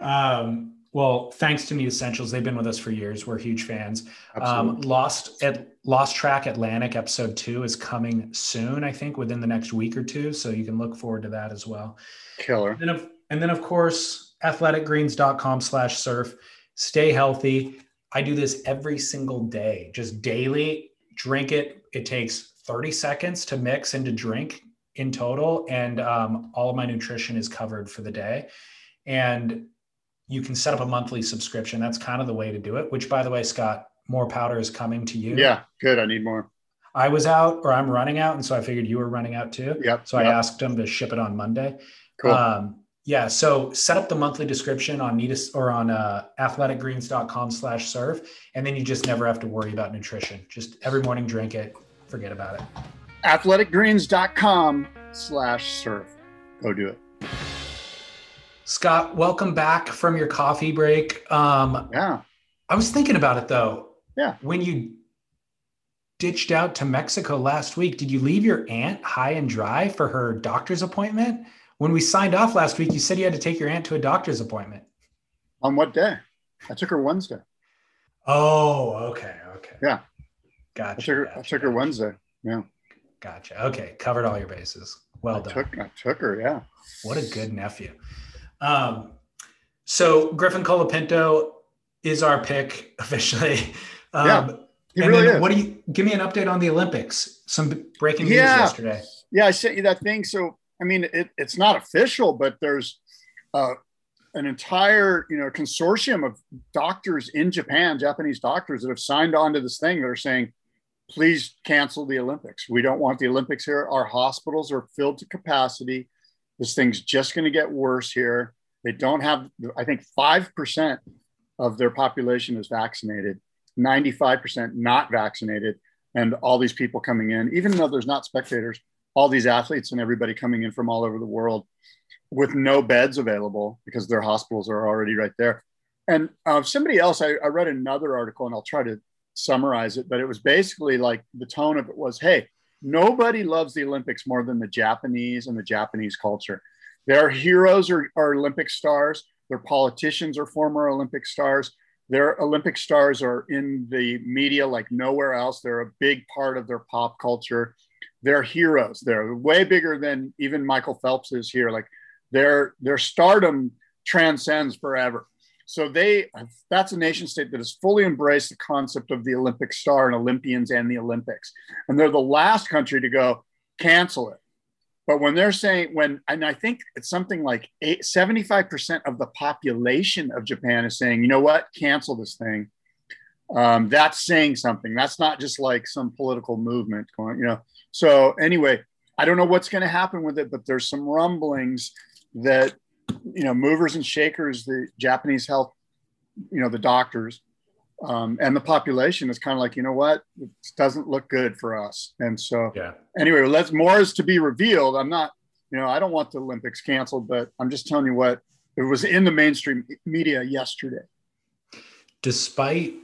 Um, well, thanks to Need Essentials, they've been with us for years. We're huge fans. Um, Lost at Lost Track Atlantic episode two is coming soon, I think, within the next week or two. So you can look forward to that as well. Killer. And then, of, and then of course, athleticgreens.com slash surf. Stay healthy. I do this every single day, just daily. Drink it. It takes 30 seconds to mix and to drink in total. And um, all of my nutrition is covered for the day. And you can set up a monthly subscription. That's kind of the way to do it, which, by the way, Scott, more powder is coming to you. Yeah, good. I need more. I was out or I'm running out. And so I figured you were running out too. Yep. So I asked them to ship it on Monday. Cool. Um, yeah. So set up the monthly description on Needus or on uh, athleticgreens.com slash surf. And then you just never have to worry about nutrition. Just every morning drink it, forget about it. Athleticgreens.com slash surf. Go do it. Scott, welcome back from your coffee break. Um, Yeah. I was thinking about it though. Yeah. When you ditched out to Mexico last week, did you leave your aunt high and dry for her doctor's appointment? When we signed off last week, you said you had to take your aunt to a doctor's appointment. On what day? I took her Wednesday. Oh, okay, okay. Yeah. I took her, I took her Wednesday. Yeah. Gotcha. Okay, covered all your bases. Well I done. took, I took her. Yeah. What a good nephew. Um, so Griffin Colapinto is our pick officially. Um, Yeah, He and really then is. what do you give me an update on the Olympics? Some breaking news Yeah. yesterday. Yeah, I sent you that thing. So, I mean, it, it's not official, but there's uh, an entire, you know, consortium of doctors in Japan, Japanese doctors that have signed on to this thing that are saying, please cancel the Olympics. We don't want the Olympics here. Our hospitals are filled to capacity. This thing's just going to get worse here. They don't have, I think, 5% of their population is vaccinated. 95% not vaccinated, and all these people coming in, even though there's not spectators, all these athletes and everybody coming in from all over the world with no beds available because their hospitals are already right there. And uh, somebody else, I, I read another article and I'll try to summarize it, but it was basically like the tone of it was hey, nobody loves the Olympics more than the Japanese and the Japanese culture. Their heroes are, are Olympic stars, their politicians are former Olympic stars. Their Olympic stars are in the media like nowhere else. They're a big part of their pop culture. They're heroes. They're way bigger than even Michael Phelps is here. Like their their stardom transcends forever. So they that's a nation state that has fully embraced the concept of the Olympic star and Olympians and the Olympics. And they're the last country to go cancel it. But when they're saying when and I think it's something like eight, 75% of the population of Japan is saying, you know what, cancel this thing. Um, that's saying something. That's not just like some political movement going, you know. So anyway, I don't know what's going to happen with it, but there's some rumblings that you know, movers and shakers, the Japanese health, you know, the doctors um, and the population is kind of like, you know what, it doesn't look good for us. And so, yeah. Anyway, let's more is to be revealed. I'm not, you know, I don't want the Olympics canceled, but I'm just telling you what it was in the mainstream media yesterday. Despite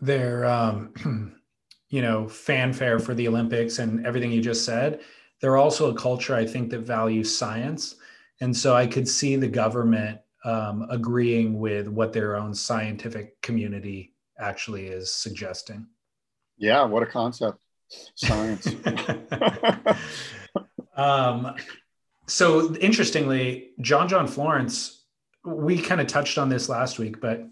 their, um, you know, fanfare for the Olympics and everything you just said, they're also a culture I think that values science and so I could see the government um, agreeing with what their own scientific community actually is suggesting. Yeah, what a concept. Science. um, so interestingly, John John Florence, we kind of touched on this last week, but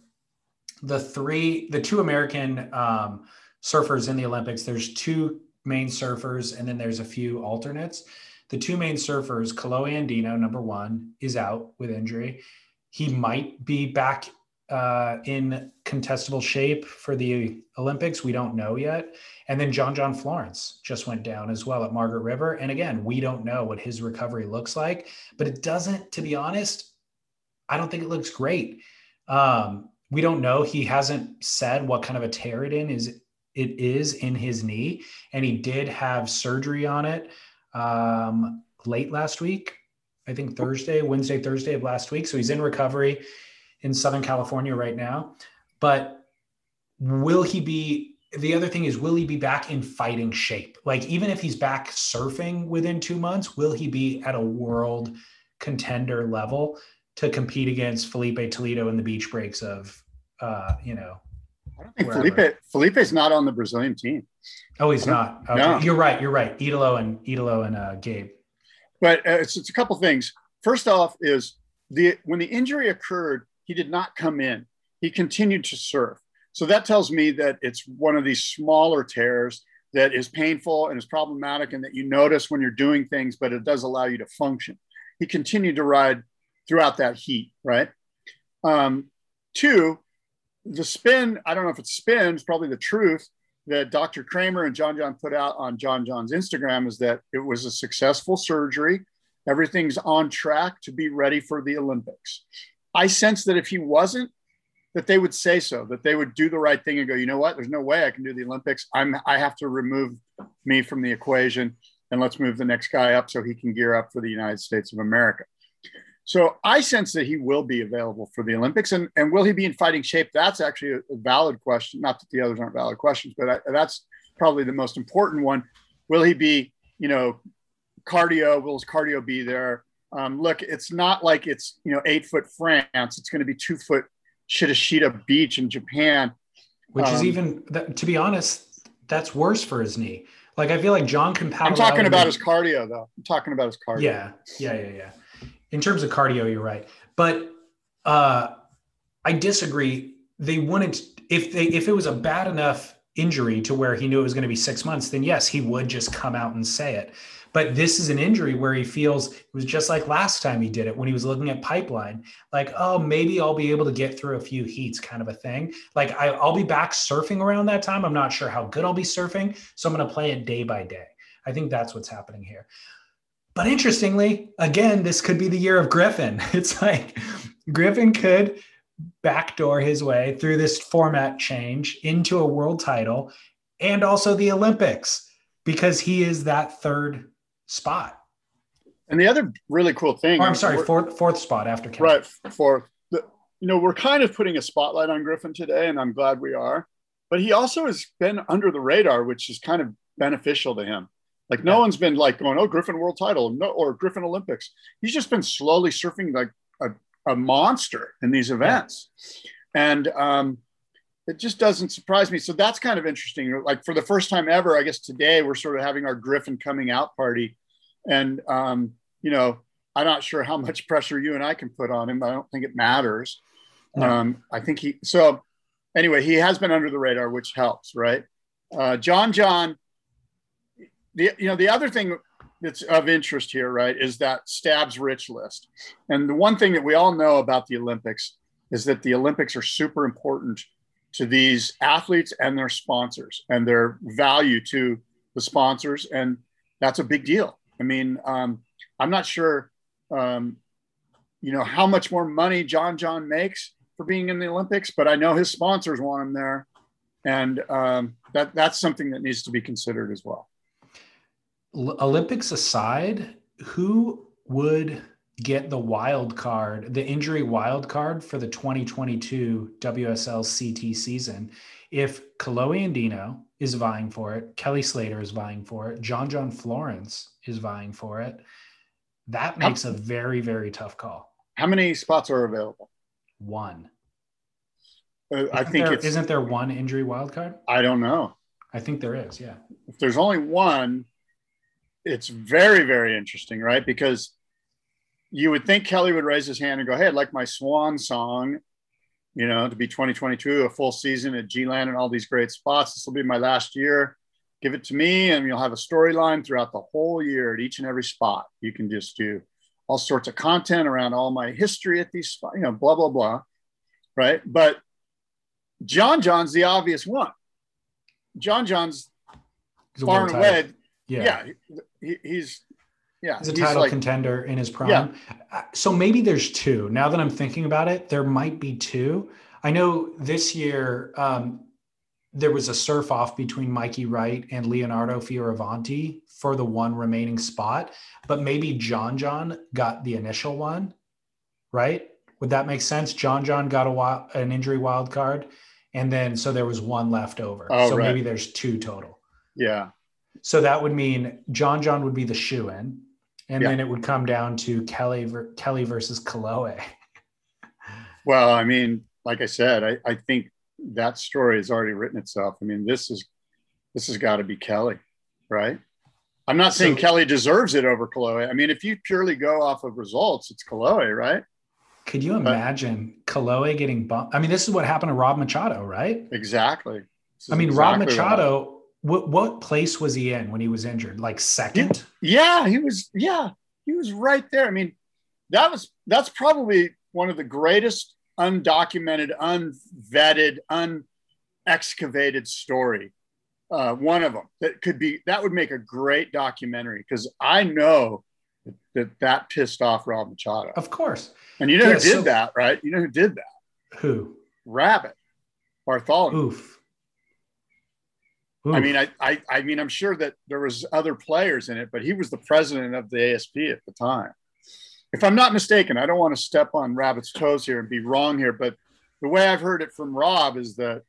the three, the two American um, surfers in the Olympics, there's two main surfers and then there's a few alternates. The two main surfers, Kolohe Andino, number one, is out with injury. He might be back uh, in contestable shape for the Olympics. We don't know yet. And then John John Florence just went down as well at Margaret River. And again, we don't know what his recovery looks like, but it doesn't, to be honest, I don't think it looks great. Um, we don't know. He hasn't said what kind of a tear it in is it is in his knee, and he did have surgery on it um, late last week. I think Thursday, Wednesday, Thursday of last week. So he's in recovery in Southern California right now. But will he be? The other thing is, will he be back in fighting shape? Like, even if he's back surfing within two months, will he be at a world contender level to compete against Filipe Toledo in the beach breaks of, uh, you know, I don't think wherever. Filipe Filipe's not on the Brazilian team. Oh, he's not. Okay. No. You're right. You're right. Italo and Italo and uh, Gabe. But uh, it's, it's a couple things. First off, is the when the injury occurred, he did not come in. He continued to surf. So that tells me that it's one of these smaller tears that is painful and is problematic, and that you notice when you're doing things, but it does allow you to function. He continued to ride throughout that heat, right? Um, two, the spin, I don't know if it's spin, it's probably the truth that Dr. Kramer and John John put out on John John's Instagram is that it was a successful surgery. Everything's on track to be ready for the Olympics. I sense that if he wasn't, that they would say so, that they would do the right thing and go, you know what? There's no way I can do the Olympics. I'm I have to remove me from the equation and let's move the next guy up so he can gear up for the United States of America. So I sense that he will be available for the Olympics, and and will he be in fighting shape? That's actually a, valid question. Not that the others aren't valid questions, but I, that's probably the most important one. Will he be, you know, cardio? Will his cardio be there? Um, look, it's not like it's you know eight foot France. It's going to be two foot Shitashita Beach in Japan, which um, is even to be honest, that's worse for his knee. Like I feel like John can I'm talking about his cardio though. I'm talking about his cardio. Yeah, yeah, yeah, yeah in terms of cardio, you're right. But uh, I disagree. They wouldn't if they if it was a bad enough injury to where he knew it was going to be six months, then yes, he would just come out and say it. But this is an injury where he feels it was just like last time he did it when he was looking at pipeline, like, oh, maybe I'll be able to get through a few heats, kind of a thing. Like I, I'll be back surfing around that time. I'm not sure how good I'll be surfing, so I'm going to play it day by day. I think that's what's happening here. But interestingly, again, this could be the year of Griffin. It's like Griffin could backdoor his way through this format change into a world title and also the Olympics because he is that third spot. And the other really cool thing, or, I'm sorry, fourth fourth spot after Kelly. Right, fourth. The, you know, we're kind of putting a spotlight on Griffin today, and I'm glad we are. But he also has been under the radar, which is kind of beneficial to him. Like no yeah. one's been like going, oh, Griffin world title, no, or Griffin Olympics. He's just been slowly surfing like a, a monster in these events. Yeah. And um, it just doesn't surprise me. So that's kind of interesting. Like for the first time ever, I guess today we're sort of having our Griffin coming out party. And, um, you know, I'm not sure how much pressure you and I can put on him. I don't think it matters. No. Um, I think he, so anyway, he has been under the radar, which helps, right? Uh, John John the you know the other thing that's of interest here, right, is that Stab's rich list. And the one thing that we all know about the Olympics is that the Olympics are super important to these athletes and their sponsors and their value to the sponsors. And that's a big deal. I mean, um, I'm not sure, um, you know, how much more money John John makes for being in the Olympics, but I know his sponsors want him there. And um, that, that's something that needs to be considered as well. Olympics aside, who would get the wild card, the injury wild card for the 2022 WSL CT season if Kolohe Andino is vying for it, Kelly Slater is vying for it, John John Florence is vying for it. That makes a very, very tough call. How many spots are available? One. Uh, I think there, isn't there one injury wild card? I don't know. I think there is. Yeah. If there's only one, it's very very interesting, right? Because you would think Kelly would raise his hand and go, "Hey, I'd like my swan song." You know, to be 2022, a full season at G-Land and all these great spots. This will be my last year. Give it to me, and you'll have a storyline throughout the whole year at each and every spot. You can just do all sorts of content around all my history at these spots, you know, blah, blah, blah. Right. But John John's the obvious one. John John's far and away. Yeah. yeah he, he's yeah, he's a title like, contender in his prime. Yeah. Uh, so maybe there's two. Now that I'm thinking about it, there might be two. I know this year um, there was a surf off between Mikey Wright and Leonardo Fioravanti for the one remaining spot, but maybe John John got the initial one, right? Would that make sense? John John got a wild, an injury wild card, and then so there was one left over. Oh, so right. maybe there's two total. Yeah. So that would mean John John would be the shoe in, and yeah. then it would come down to Kelly ver- Kelly versus Kolohe. well, I mean, like I said, I, I think that story has already written itself. I mean, this is this has got to be Kelly, right? I'm not saying so, Kelly deserves it over Kolohe. I mean, if you purely go off of results, it's Kolohe, right? Could you imagine but, Kolohe getting bumped? I mean, this is what happened to Rob Machado, right? Exactly. I mean, exactly Rob Machado what what place was he in when he was injured? Like second? Yeah, he was. Yeah, he was right there. I mean, that was that's probably one of the greatest undocumented, unvetted, unexcavated story. Uh, one of them that could be that would make a great documentary because I know that, that, pissed off Rob Machado. Of course. And you know yeah, who did so, that, right? You know who did that? Who? Rabbit Bartholomew. Oof. Oof. I mean, I, I, I mean, I'm sure that there was other players in it, but he was the president of the ASP at the time. If I'm not mistaken, I don't want to step on Rabbit's toes here and be wrong here, but the way I've heard it from Rob is that,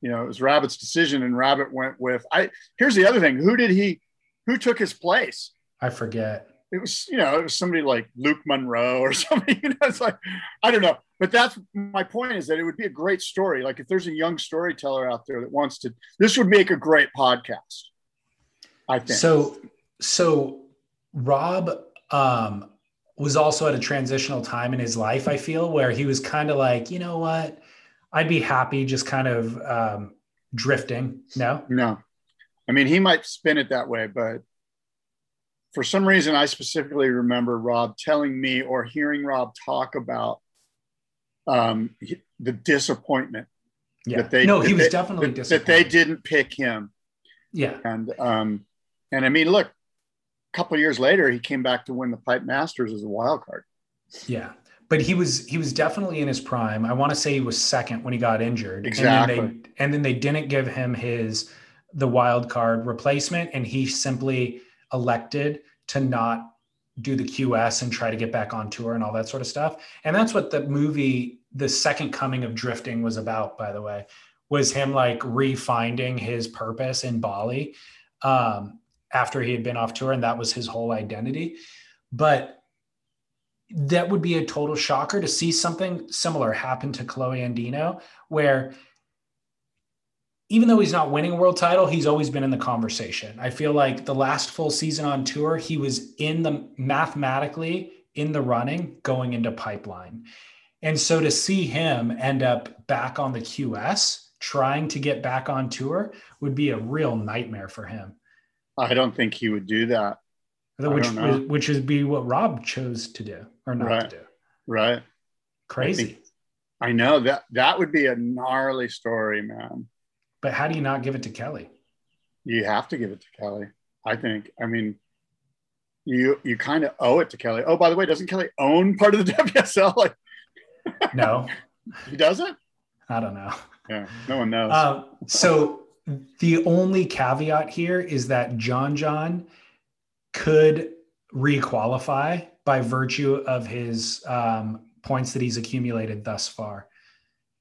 you know, it was Rabbit's decision and Rabbit went with, I, here's the other thing. Who did he, who took his place? I forget it was you know it was somebody like Luke Monroe or something. You know, it's like I don't know, but that's my point is that it would be a great story. Like if there's a young storyteller out there that wants to, this would make a great podcast. I think so. So Rob um, was also at a transitional time in his life. I feel where he was kind of like, you know what, I'd be happy just kind of um, drifting. No, no. I mean, he might spin it that way, but for some reason, I specifically remember Rob telling me or hearing Rob talk about um, the disappointment yeah. that they no, he was they, definitely that, that, they didn't pick him. Yeah, and um, and I mean, look, a couple years later, he came back to win the Pipe Masters as a wild card. Yeah, but he was he was definitely in his prime. I want to say he was second when he got injured. Exactly. And then they and then they didn't give him his the wild card replacement, and he simply elected to not do the QS and try to get back on tour and all that sort of stuff. And that's what the movie, The Second Coming of Drifting, was about, by the way, was him like refinding his purpose in Bali um, after he had been off tour, and that was his whole identity. But that would be a total shocker to see something similar happen to Kolohe Andino, where even though he's not winning a world title, he's always been in the conversation. I feel like the last full season on tour, he was in the mathematically in the running going into pipeline. And so to see him end up back on the QS, trying to get back on tour, would be a real nightmare for him. I don't think he would do that. Which don't which would be what Rob chose to do or not Right. to do. Right. Crazy. think- I know that that would be a gnarly story, man. But how do you not give it to Kelly? You have to give it to Kelly. I think. I mean, you you kind of owe it to Kelly. Oh, by the way, doesn't Kelly own part of the WSL? Like No, he doesn't? I don't know. Yeah, no one knows. Um, so the only caveat here is that John John could requalify by virtue of his um, points that he's accumulated thus far.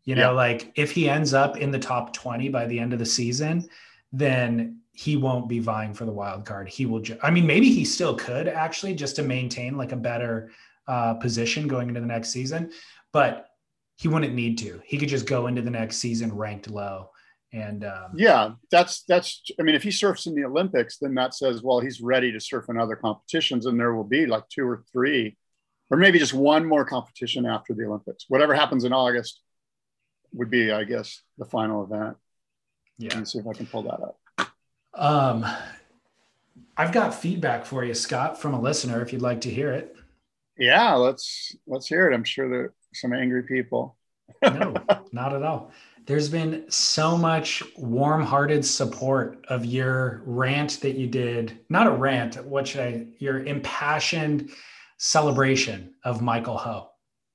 You know, Yeah. like if he ends up in the top 20 by the end of the season, then he won't be vying for the wild card. He will, ju- I mean, maybe he still could actually just to maintain like a better uh, position going into the next season, but he wouldn't need to. He could just go into the next season ranked low. And um, yeah, that's that's. I mean, if he surfs in the Olympics, then that says, well, he's ready to surf in other competitions, and there will be like two or three, or maybe just one more competition after the Olympics. Whatever happens in August would be, I guess, the final event. yeah. Let me see if I can pull that up. Um, I've got feedback for you, Scott, from a listener. If you'd like to hear it. Yeah, let's let's hear it. I'm sure there are some angry people. No, not at all. There's been so much warm-hearted support of your rant that you did. Not a rant. What should I? Your impassioned celebration of Michael Ho.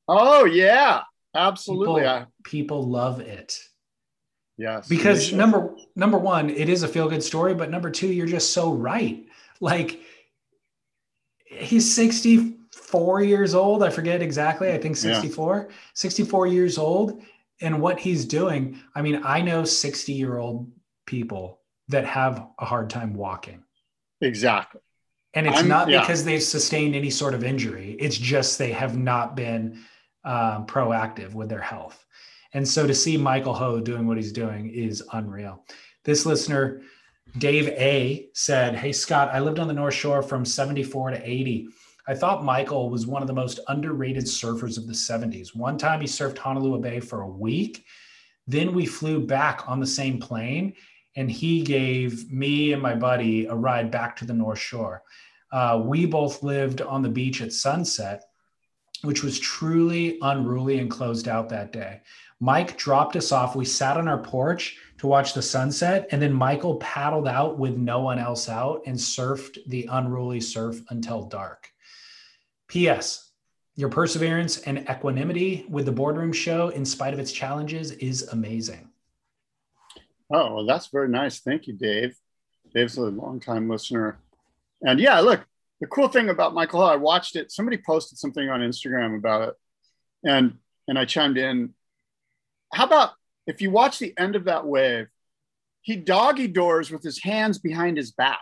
Oh yeah, absolutely. People, I, people love it yes, because number number one, it is a feel-good story, but number two, you're just so right. Like he's 64 years old. I forget exactly. I think Yeah. 64, 64 years old. And what he's doing, I mean, I know 60 year old people that have a hard time walking. exactly. And it's I'm- not yeah. because they've sustained any sort of injury. It's just they have not been um, proactive with their health. And so to see Michael Ho doing what he's doing is unreal. This listener, Dave A, said, Hey, Scott, I lived on the North Shore from 74 to 80. I thought Michael was one of the most underrated surfers of the 70s. One time he surfed Honolulu Bay for a week. Then we flew back on the same plane, and he gave me and my buddy a ride back to the North Shore. Uh, we both lived on the beach at sunset, which was truly unruly and closed out that day. Mike dropped us off. We sat on our porch to watch the sunset, and then Michael paddled out with no one else out and surfed the unruly surf until dark. P.S. Your perseverance and equanimity with the boardroom show, in spite of its challenges, is amazing. Oh, well, that's very nice. Thank you, Dave. Dave's a longtime listener. And yeah, look, the cool thing about Michael I watched it. Somebody posted something on Instagram about it. And and I chimed in. How about if you watch the end of that wave, he doggy doors with his hands behind his back.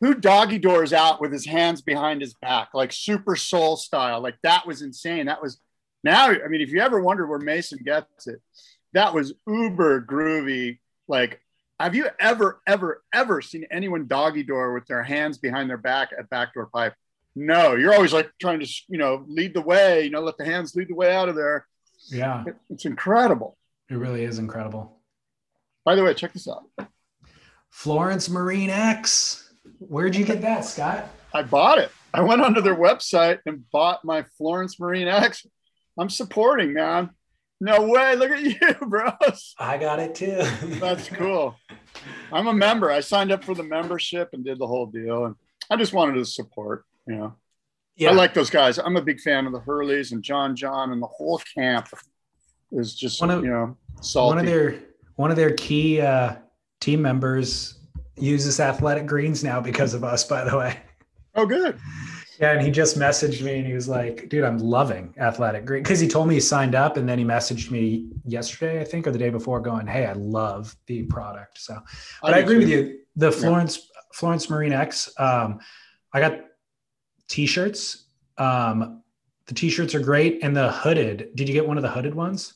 Who doggy doors out with his hands behind his back, like super soul style? Like that was insane. That was now, I mean, if you ever wondered where Mason gets it, that was uber groovy. Like, have you ever, ever, ever seen anyone doggy door with their hands behind their back at backdoor pipe? No, you're always like trying to, you know, lead the way, you know, let the hands lead the way out of there. Yeah, It- It's incredible. it really is incredible. By the way, check this out. Florence Marine X. Where'd you get that, Scott? I bought it. I went onto their website and bought my Florence Marine X. I'm supporting, man. No way. Look at you, bros. I got it too. That's cool. I'm a member. I signed up for the membership and did the whole deal. And I just wanted to support, you know. Yeah. I like those guys. I'm a big fan of the Hurleys and John John and the whole camp is just One of- you know salty. one of their one of their key uh, team members uses athletic greens now because of us. By the way. oh, good. Yeah, and he just messaged me and he was like, dude, I'm loving athletic green because he told me he signed up and then he messaged me yesterday, I think, or the day before, going, Hey, I love the product. So but I, do agree too. with you. The Florence Florence Marine X, um, I got t-shirts. Um, the t-shirts are great. And the hooded, did you get one of the hooded ones?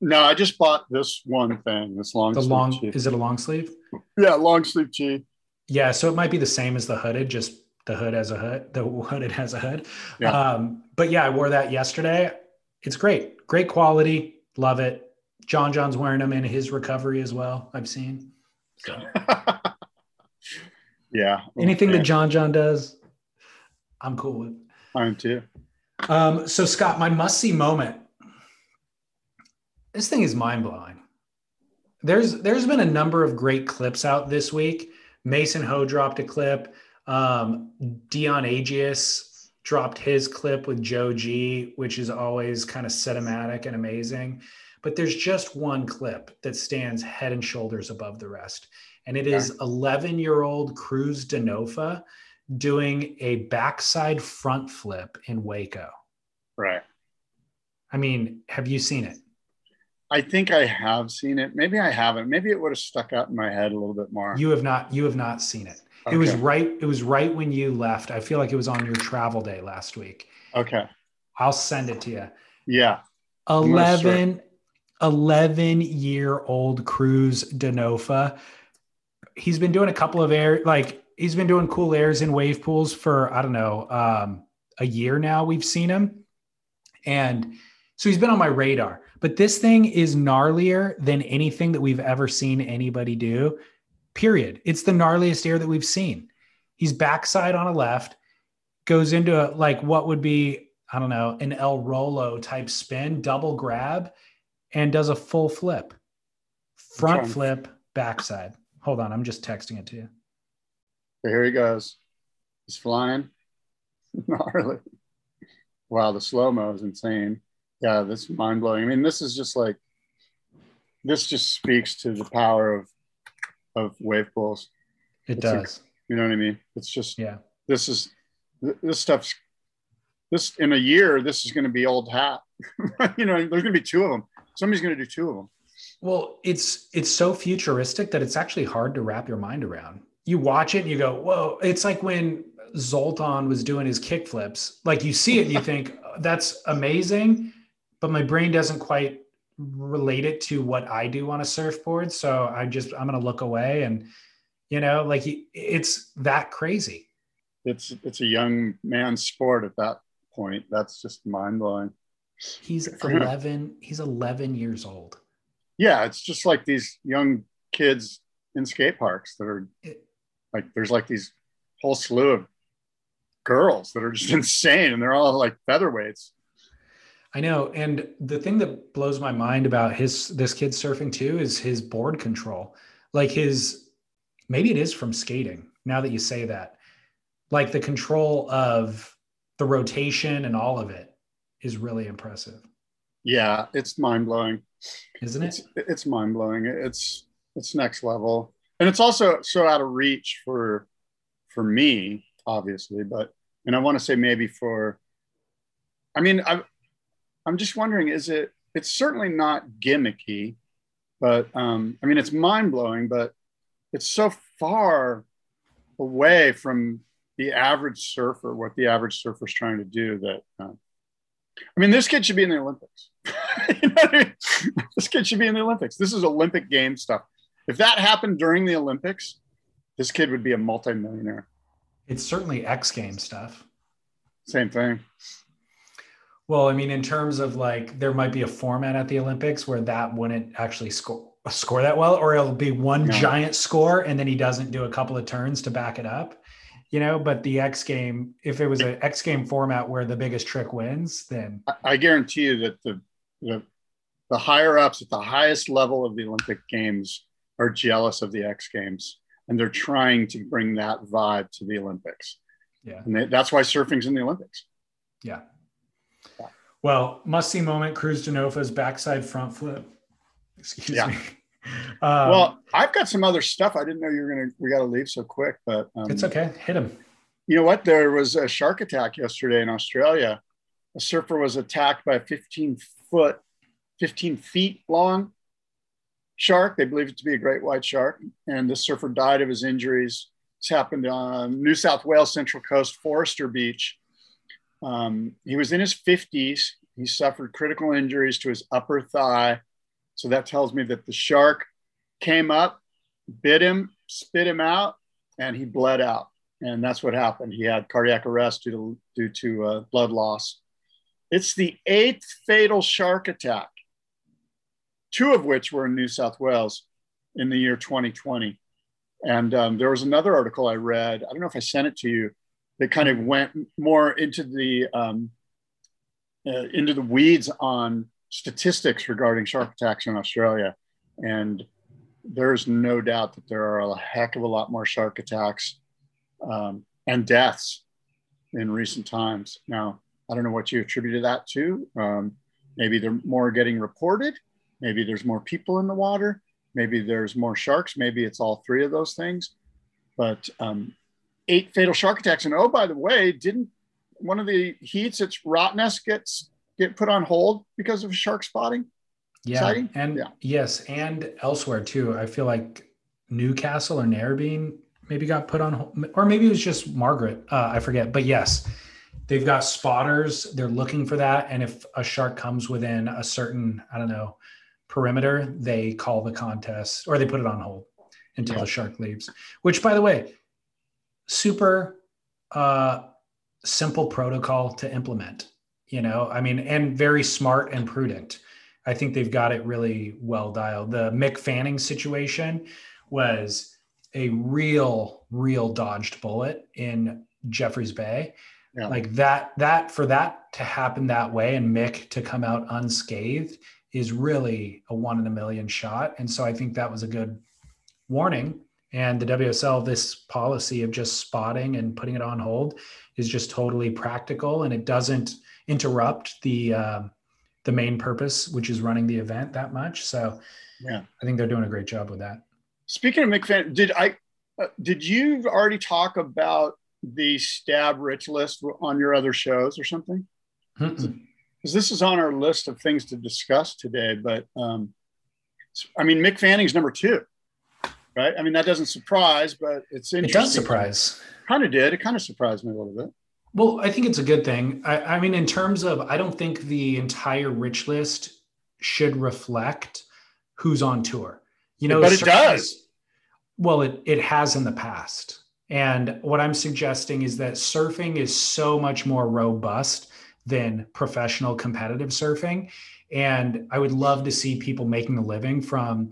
No, I just bought this one thing. This long. The long is it a long sleeve? yeah, long sleeve tee. Yeah, so it might be the same as the hooded, just the hood has a hood, the hooded has a hood. Yeah. Um, but yeah, I wore that yesterday. It's great, great quality, love it. John John's wearing them in his recovery as well. I've seen. So yeah. anything yeah, that John John does, I'm cool with. Mine too. Um, so Scott, my must see moment. This thing is mind blowing. There's there's been a number of great clips out this week. Mason Ho dropped a clip. Um, Dion Agius dropped his clip with Joe G, which is always kind of cinematic and amazing. But there's just one clip that stands head and shoulders above the rest, and it is 11 year old Cruz Dinofa doing a backside front flip in Waco. Right. I mean, have you seen it? I think I have seen it. Maybe I haven't. Maybe it would have stuck out in my head a little bit more. You have not. You have not seen it. It was right. It was right when you left. I feel like it was on your travel day last week. okay. I'll send it to you. Yeah. gonna 11, 11 year old Cruz Dinofa. He's been doing a couple of air, like he's been doing cool airs in wave pools for, I don't know, um, a year now. We've seen him. And so he's been on my radar. But this thing is gnarlier than anything that we've ever seen anybody do. Period. It's the gnarliest air that we've seen. He's backside on a left, goes into a, like what would be, I don't know, an El Rollo type spin, double grab, and does a full flip. Front Okay. flip, backside. Hold on, I'm just texting it to you. So here he goes. He's flying. Gnarly. Wow, the slow mo is insane. Yeah, this is mind blowing. I mean, this is just like this just speaks to the power of of wave pools. It It's a- does. You know what I mean? It's just Yeah. this is this stuff's this in a year. This is going to be old hat. you know, there's going to be two of them. Somebody's going to do two of them. Well, it's it's so futuristic that it's actually hard to wrap your mind around. You watch it and you go, "Whoa!" It's like when Zoltan was doing his kick flips. Like you see it and you think that's amazing, but my brain doesn't quite relate it to what I do on a surfboard. So I just I'm gonna look away and you know, like it's that crazy. It's it's a young man's sport at that point. That's just mind blowing. He's 11. He's 11 years old. yeah, it's just like these young kids in skate parks that are like there's like these whole slew of girls that are just insane and they're all like featherweights. I know, and the thing that blows my mind about his this kid surfing too is his board control. Like his maybe it is from skating. Now that you say that, like the control of the rotation and all of it is really impressive, Yeah, it's mind blowing. isn't it? It's it's mind blowing. It's it's next level. And it's also so out of reach for for me, obviously, but and I want to say maybe for I mean, I I'm just wondering, is it it's certainly not gimmicky, but um, I mean it's mind blowing, but it's so far away from the average surfer, what the average surfer's trying to do that uh, I mean, this kid should be in the Olympics. You know I mean? This kid should be in the Olympics. This is Olympic game stuff. If that happened during the Olympics, this kid would be a multimillionaire. It's certainly X game stuff. Same thing. Well, I mean, in terms of like, there might be a format at the Olympics where that wouldn't actually score score that well, or it'll be one No. giant score and then he doesn't do a couple of turns to back it up. You know, but the X game, if it was an X game format where the biggest trick wins, then I, guarantee you that the, the the higher ups at the highest level of the Olympic Games are jealous of the X Games, and they're trying to bring that vibe to the Olympics. yeah. And they, that's why surfing's in the Olympics. Yeah. Well, must see moment. Cruz Dinofa's backside front flip. Excuse Yeah. me. Um, well, I've got some other stuff. I didn't know you were gonna. We got to leave so quick, but um, it's okay. Hit him. You know what? There was a shark attack yesterday in Australia. A surfer was attacked by a 15 foot, 15 feet long shark. They believe it to be a great white shark, and the surfer died of his injuries. This happened on New South Wales Central Coast, Forester Beach. Um, he was in his 50s. He suffered critical injuries to his upper thigh. So that tells me that the shark came up, bit him, spit him out, and he bled out. And that's what happened. He had cardiac arrest due to, due to uh, blood loss. It's the eighth fatal shark attack, two of which were in New South Wales in the year 2020. And um, there was another article I read. I don't know if I sent it to you. That kind of went more into the um, uh, into the weeds on statistics regarding shark attacks in Australia, and there's no doubt that there are a heck of a lot more shark attacks um, and deaths in recent times. Now, I don't know what you attributed that to. Um, maybe they're more getting reported. Maybe there's more people in the water. Maybe there's more sharks. Maybe it's all three of those things. But um, eight fatal shark attacks. And oh, by the way, didn't one of the heats at Rottnest gets get put on hold because of shark spotting? Yeah. And Yeah. yes, and elsewhere too. I feel like Newcastle or Narrabeen maybe got put on, hold, or maybe it was just Margaret. Uh, I forget. But yes, they've got spotters. They're looking for that. And if a shark comes within a certain, I don't know, perimeter, they call the contest or they put it on hold until Yeah. the shark leaves. Which, by the way, super uh, simple protocol to implement. You know, I mean, and very smart and prudent. I think they've got it really well dialed. The Mick Fanning situation was a real, real dodged bullet in Jeffreys Bay. Yeah. Like that, that for that to happen that way and Mick to come out unscathed is really a one in a million shot. And so I think that was a good warning. And the WSL, this policy of just spotting and putting it on hold is just totally practical and it doesn't interrupt the um, the main purpose, which is running the event that much. So Yeah. I think they're doing a great job with that. Speaking of McFan, did I uh, did you already talk about the stab rich list on your other shows or something? Because this is on our list of things to discuss today. But um, I mean, Mick Fanning's number two, right? I mean, that doesn't surprise, but it's interesting. It does surprise. Kind of did. It kind of surprised me a little bit. Well, I think it's a good thing. I, I mean, in terms of, I don't think the entire rich list should reflect who's on tour. You know, But it does. Well, it it has in the past. And what I'm suggesting is that surfing is so much more robust than professional competitive surfing. And I would love to see people making a living from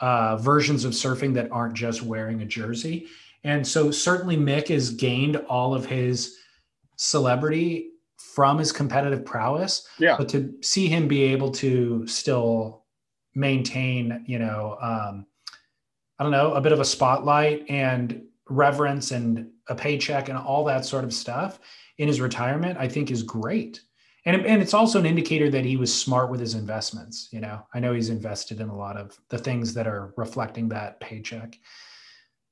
uh, versions of surfing that aren't just wearing a jersey. And so certainly Mick has gained all of his celebrity from his competitive prowess. Yeah. But to see him be able to still maintain, you know, um, I don't know, a bit of a spotlight and reverence and a paycheck and all that sort of stuff in his retirement, I think is great. And, and it's also an indicator that he was smart with his investments. You know, I know he's invested in a lot of the things that are reflecting that paycheck.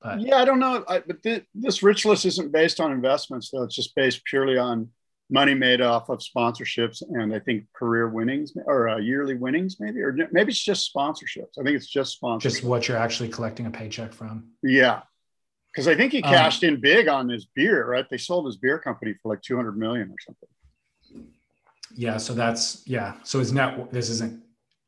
But Yeah, I don't know. I, but thi- this rich list isn't based on investments, though. It's just based purely on money made off of sponsorships and I think career winnings or uh, yearly winnings, maybe, or maybe it's just sponsorships. I think it's just sponsorships. just what you're actually collecting a paycheck from. Yeah. Because I think he Um, cashed in big on his beer, right? They sold his beer company for like 200 million or something. Yeah. So that's, yeah. So his net, this isn't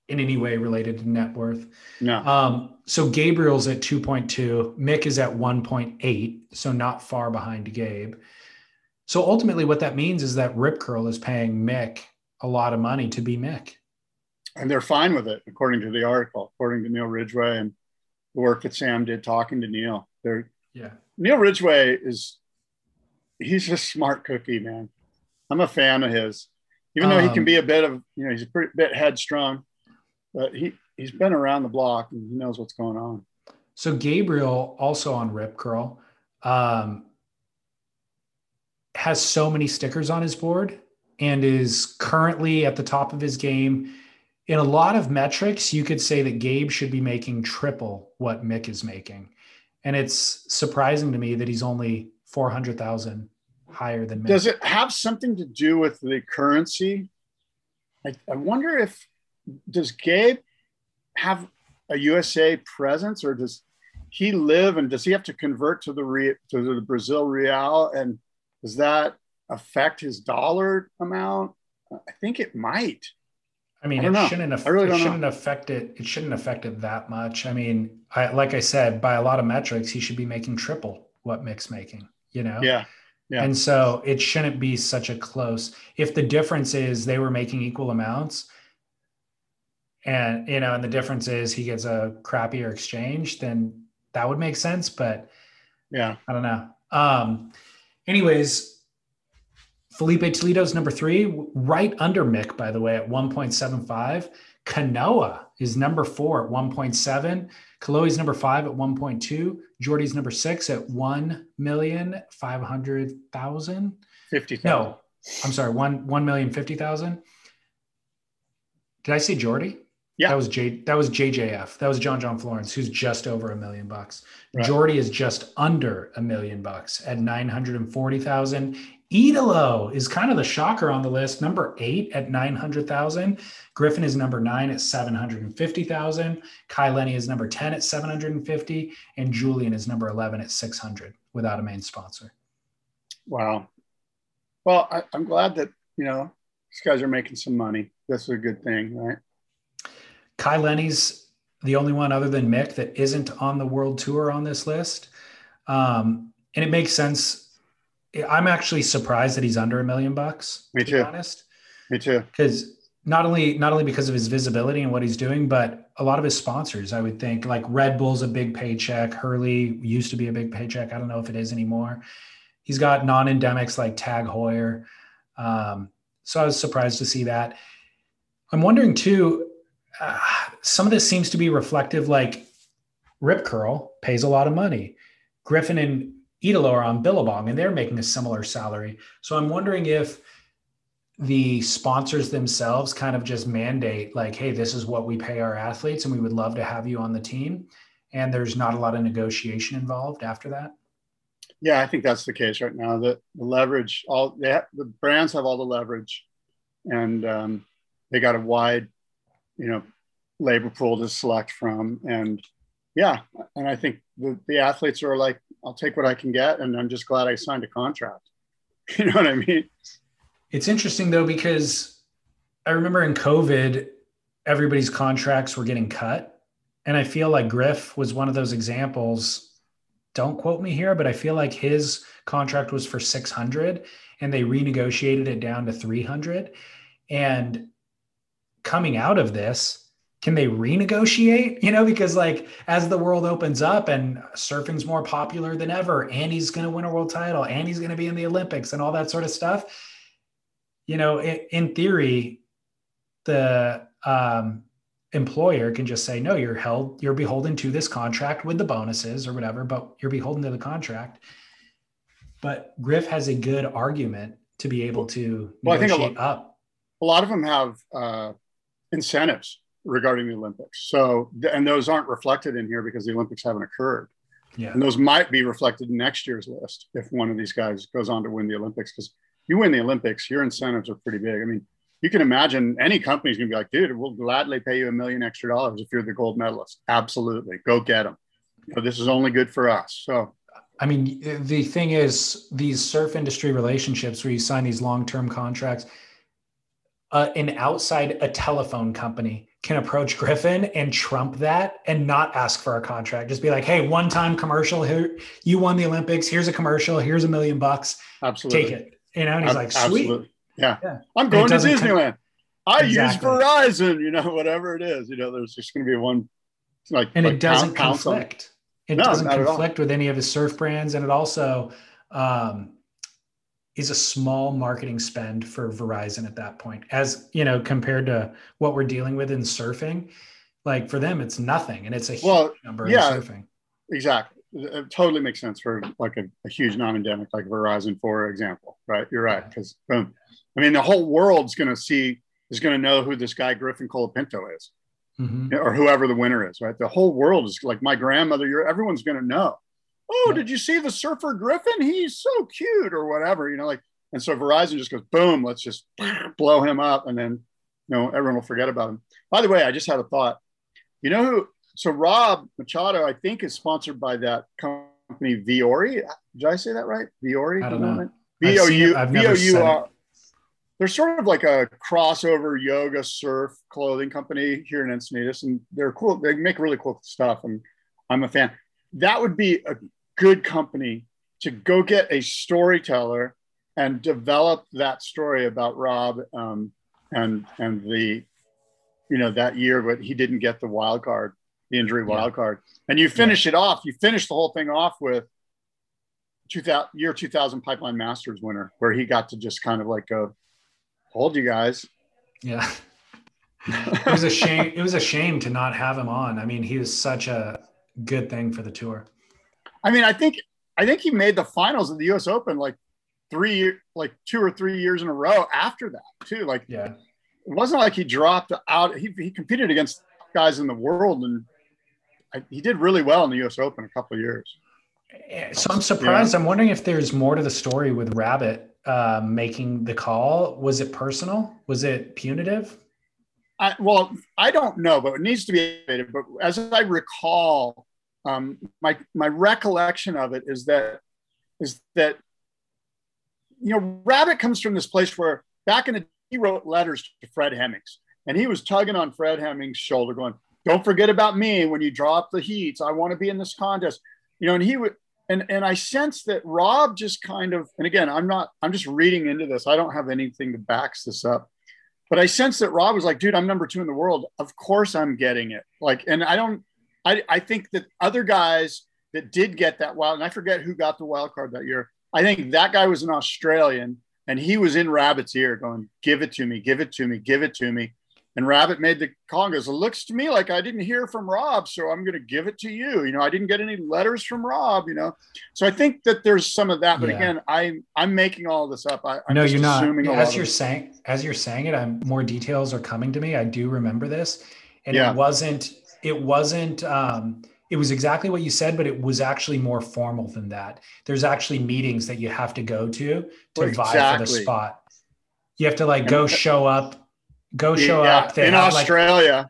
in any way related to net worth. No. Um, so Gabriel's at 2.2, Mick is at 1.8, so not far behind Gabe. So ultimately, what that means is that Rip Curl is paying Mick a lot of money to be Mick. and they're fine with it, according to the article, according to Neil Ridgway and the work that Sam did talking to Neil. They're, Yeah. Neil Ridgway is, he's a smart cookie, man. I'm a fan of his, even though he can Um, be a bit of, you know, he's a pretty bit headstrong, but he, he's been around the block and he knows what's going on. So Gabriel, also on Rip Curl, um, has so many stickers on his board and is currently at the top of his game. In a lot of metrics, you could say that Gabe should be making triple what Mick is making. And it's surprising to me that he's only 400,000 higher than Mick. Does it have something to do with the currency? I, I wonder if does Gabe have a USA presence or does he live and does he have to convert to the re, to the Brazil real and does that affect his dollar amount? I think it might. I mean, I it know. shouldn't, aff- really it shouldn't affect it. It shouldn't affect it that much. I mean, I, like I said, by a lot of metrics, he should be making triple what Mick's making, you know? Yeah. Yeah. And so it shouldn't be such a close. If the difference is they were making equal amounts, and you know, and the difference is he gets a crappier exchange, then that would make sense. But Yeah. I don't know. Um, anyways, Filipe Toledo's number three, right under Mick, by the way, at 1.75. Kanoa is number four at 1.7. Kolohe's number five at 1.2. Jordy's number six at 1,500,000. 50. No, I'm sorry, one one million fifty thousand. Did I say Jordy? Yeah. That was J that was JJF. That was John John Florence, who's just over a million bucks. Right. Jordy is just under a million bucks at 940,000. Italo is kind of the shocker on the list, number eight at 900,000. Griffin is number nine at 750,000. Kai Lenny is number 10 at 750. And Julian is number 11 at 600 without a main sponsor. Wow. Well, I, I'm glad that, you know, these guys are making some money. This is a good thing, right? Kai Lenny's the only one other than Mick that isn't on the world tour on this list. Um, and it makes sense. I'm actually surprised that he's under a million bucks. Me to too. Be honest, Me too. because not only not only because of his visibility and what he's doing, but a lot of his sponsors. I would think like Red Bull's a big paycheck. Hurley used to be a big paycheck. I don't know if it is anymore. He's got non-endemics like Tag Heuer. Um, so I was surprised to see that. I'm wondering too. Uh, some of this seems to be reflective. Like Rip Curl pays a lot of money. Griffin and Italo are on Billabong, and they're making a similar salary. So I'm wondering if the sponsors themselves kind of just mandate like hey this is what we pay our athletes and we would love to have you on the team and there's not a lot of negotiation involved after that Yeah, I think that's the case right now. The, the leverage, all have, the brands have all the leverage, and um, they got a wide, you know, labor pool to select from. And yeah, and I think the, the athletes are like, I'll take what I can get, and I'm just glad I signed a contract. You know what I mean? it's interesting though because i remember in covid everybody's contracts were getting cut and i feel like griff was one of those examples don't quote me here but i feel like his contract was for 600 and they renegotiated it down to 300 and coming out of this can they renegotiate? You know because like as the world opens up and surfing's more popular than ever and he's going to win a world title and he's going to be in the olympics and all that sort of stuff. You know in, in theory the um, employer can just say no you're held you're beholden to this contract with the bonuses or whatever but you're beholden to the contract. But griff has a good argument to be able to Well, I think a negotiate up. a lot of them have uh, incentives regarding the Olympics. So, and those aren't reflected in here because the Olympics haven't occurred. yeah And those might be reflected in next year's list if one of these guys goes on to win the Olympics. Because you win the Olympics, your incentives are pretty big. I mean, you can imagine any company's going to be like, dude, we'll gladly pay you a million extra dollars if you're the gold medalist. Absolutely. Go get them. You know, this is only good for us. So, I mean, the thing is, these surf industry relationships where you sign these long term contracts, uh, an outside a telephone company can approach Griffin and trump that and not ask for a contract. Just be like, hey, one time commercial here, you won the Olympics. Here's a commercial. Here's a million bucks. absolutely. Take it. You know, and he's like, sweet. Absolutely. Yeah. Yeah. I'm going to Disneyland. I Exactly. use Verizon, you know, whatever it is. You know, there's just going to be one like, and like it doesn't count- counts on- conflict. It No, doesn't not at all. conflict with any of his surf brands, and it also um, is a small marketing spend for Verizon at that point. As you know, compared to what we're dealing with in surfing, like for them, it's nothing, and it's a huge Well, number yeah. in surfing. Exactly. it totally makes sense for like a, a huge non-endemic like Verizon, for example, right? You're right because boom, I mean the whole world's going to see is going to know who this guy Griffin Colapinto is, Mhm. or whoever the winner is, right? The whole world is like my grandmother. You're everyone's going to know. Oh, did you see the surfer Griffin? He's so cute, or whatever, you know, like. And so Verizon just goes boom, let's just blow him up, and then you know everyone will forget about him. By the way, I just had a thought. You know who? So Rob Machado, I think, is sponsored by that company Viori. Did I say that right? Viori. I don't know. that? I've seen I've never V O U. R. They're sort of like a crossover yoga surf clothing company here in Encinitas, and they're cool. They make really cool stuff, and I'm a fan. That would be a good company to go get a storyteller and develop that story about Rob um, and and the you know that year, but he didn't get the wild card, the injury Yeah. wild card, and you finish it off. You finish the whole thing off with 2000 year 2000 Pipeline Masters winner, where he got to just kind of like go, hold you guys. Yeah. it was a shame. It was a shame to not have him on. I mean, he was such a good thing for the tour. I mean, I think I think he made the finals of the U.S. Open like three like two or three years in a row after that too. Like Yeah. it wasn't like he dropped out. He, he competed against guys in the world, and I, he did really well in the U.S. Open a couple of years. Eh, So I'm surprised. I'm wondering if there's more to the story with Rabbit uh, making the call. Was it personal? Was it punitive? I, well, I don't know, but it needs to be. But as I recall, um, my my recollection of it is that is that you know Rabbit comes from this place where back in the he wrote letters to Fred Hemmings, and he was tugging on Fred Hemmings' shoulder, going, "Don't forget about me when you draw up the heats. I want to be in this contest." You know, and he would. And, and I sense that Rob just kind of, and again, I'm not, I'm just reading into this. I don't have anything to backs this up but I sense that Rob was like, dude, I'm number two in the world. Of course I'm getting it. Like, and I don't, I, I think that other guys that did get that wild, and I forget who got the wild card that year. I think that guy was an Australian and he was in Rabbit's ear going, give it to me, give it to me, give it to me. And Rabbit made the call and goes, it looks to me like I didn't hear from Rob, so I'm going to give it to you. You know, I didn't get any letters from Rob, you know. So I think that there's some of that. But Yeah. again, I'm, I'm making all this up. I, I'm no, you're not. As you're saying, as you're saying it, I'm more details are coming to me. I do remember this, and Yeah. it wasn't. It wasn't. Um, it was exactly what you said, but it was actually more formal than that. There's actually meetings that you have to go to to vie for the spot. You have to like go show up, go show Yeah, up. They in have, like, Australia.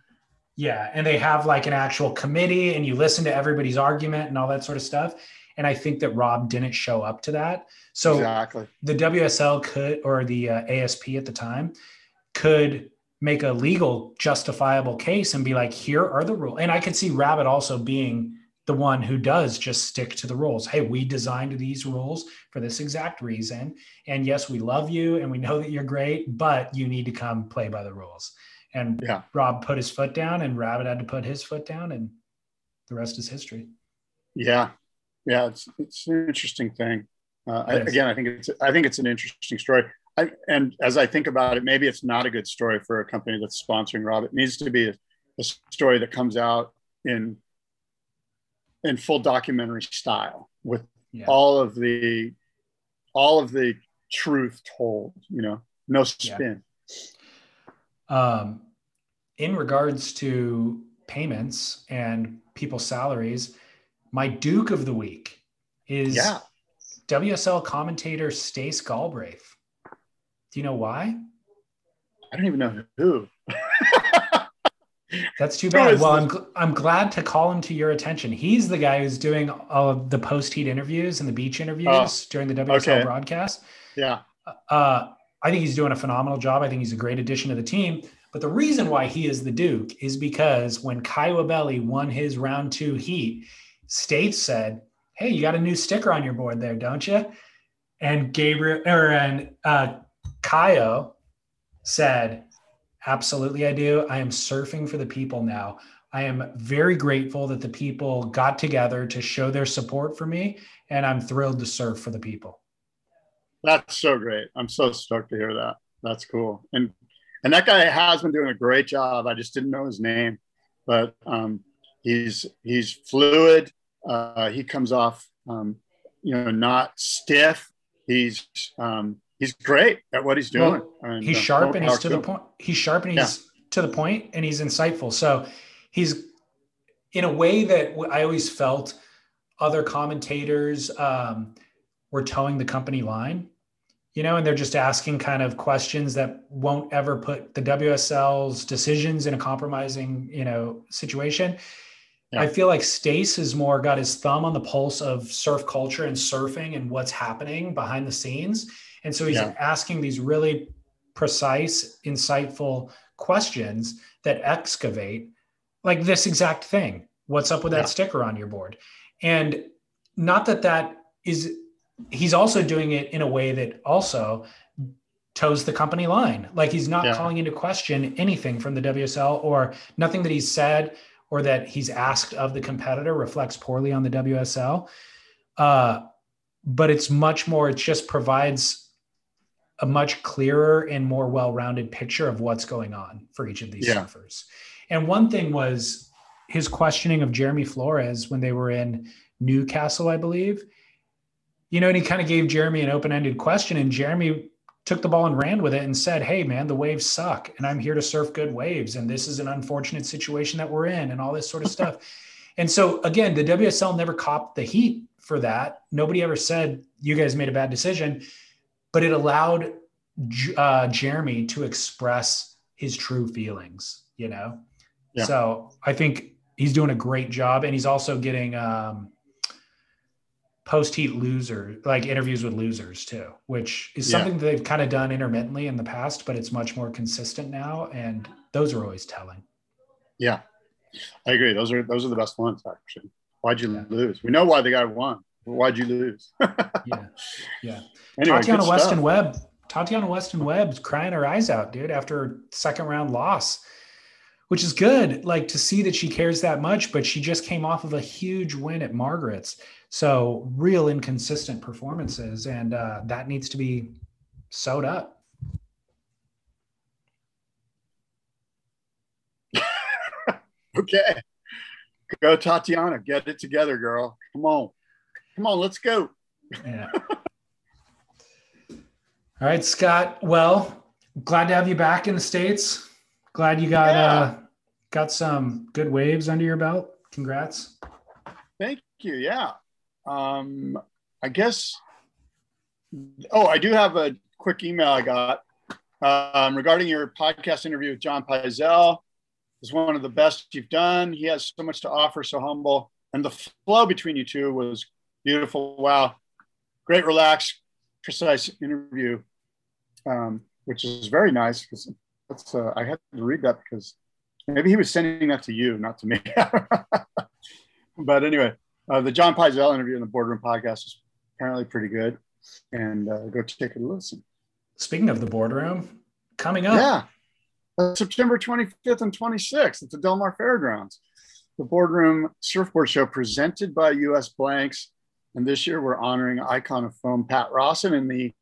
Yeah, and they have like an actual committee, and you listen to everybody's argument and all that sort of stuff. And I think that Rob didn't show up to that. So exactly. the WSL could, or the uh, ASP at the time, could make a legal, justifiable case and be like, "Here are the rules." And I could see Rabbit also being the one who does just stick to the rules. Hey, we designed these rules for this exact reason, and yes, we love you and we know that you're great, but you need to come play by the rules. And Yeah. Rob put his foot down, and Rabbit had to put his foot down, and the rest is history. Yeah, yeah, it's it's an interesting thing. Uh, I, again, I think it's I think it's an interesting story. I, and as I think about it, maybe it's not a good story for a company that's sponsoring Rob. It needs to be a, a story that comes out in in full documentary style with Yeah. all of the all of the truth told. You know, no Yeah. spin. Um, in regards to payments and people's salaries, my Duke of the week is Yeah. WSL commentator Stace Galbraith. Do you know why? I don't even know who. That's too bad. Well. I'm, gl- I'm glad to call him to your attention. He's the guy who's doing all of the post heat interviews and the beach interviews during the WSL okay. broadcast. Yeah, Uh, I think he's doing a phenomenal job. I think he's a great addition to the team. But the reason why he is the Duke is because when Caio Ibelli won his round two heat, Stace said, Hey, you got a new sticker on your board there, don't you? And Gabriel or and uh Caio said, Absolutely, I do. I am surfing for the people now. I am very grateful that the people got together to show their support for me, and I'm thrilled to surf for the people. That's so great. I'm so stoked to hear that. That's cool. And and that guy has been doing a great job. I just didn't know his name, but um, he's he's fluid. Uh, he comes off, um, you know, not stiff. He's um, he's great at what he's doing. Well, and, he's uh, sharp and he's to the point. He's sharp and he's yeah. to the point and he's insightful. So he's in a way that I always felt other commentators um, were towing the company line, you know, and they're just asking kind of questions that won't ever put the WSL's decisions in a compromising, you know, situation. Yeah. I feel like Stace has more got his thumb on the pulse of surf culture and surfing and what's happening behind the scenes. And so he's yeah. asking these really precise, insightful questions that excavate like this exact thing. What's up with that sticker on your board? And not that that is, he's also doing it in a way that also toes the company line. Like he's not yeah. calling into question anything from the WSL or nothing that he's said or that he's asked of the competitor reflects poorly on the WSL. Uh, but it's much more, it just provides a much clearer and more well-rounded picture of what's going on for each of these yeah. surfers. And one thing was his questioning of Jeremy Flores when they were in Newcastle, I believe. You know, and he kind of gave Jeremy an open-ended question, and Jeremy took the ball and ran with it and said, Hey, man, the waves suck, and I'm here to surf good waves. And this is an unfortunate situation that we're in, and all this sort of stuff. And so, again, the WSL never copped the heat for that. Nobody ever said, You guys made a bad decision, but it allowed uh, Jeremy to express his true feelings, you know? Yeah. So I think he's doing a great job. And he's also getting, um, post heat loser like interviews with losers too which is something yeah. that they've kind of done intermittently in the past but it's much more consistent now and those are always telling. Yeah. I agree. Those are those are the best ones actually. Why'd you yeah. lose? We know why the guy won why'd you lose? Yeah. Yeah. Anyway, tatiana weston webb tatiana weston webb's crying her eyes out dude after second round loss which is good like to see that she cares that much but she just came off of a huge win at margaret's so real inconsistent performances, and uh, that needs to be sewed up. okay, go Tatiana, get it together, girl. Come on, come on, let's go. yeah. All right, Scott. Well, glad to have you back in the states. Glad you got yeah. uh, got some good waves under your belt. Congrats. Thank you. Yeah, um, I guess. Oh, I do have a quick email I got um, regarding your podcast interview with John Pyzel. Is one of the best you've done. He has so much to offer, so humble, and the flow between you two was beautiful. Wow, great, relaxed, precise interview, um, which is very nice because that's uh, I had to read that because maybe he was sending that to you, not to me. but anyway, uh, the John Pyzel interview in the Boardroom podcast is apparently pretty good, and uh, go take a listen. Speaking of the boardroom, coming up, yeah, September 25th and 26th at the Del Mar Fairgrounds, the Boardroom Surfboard Show presented by US Blanks, and this year we're honoring icon of foam Pat Rawson in the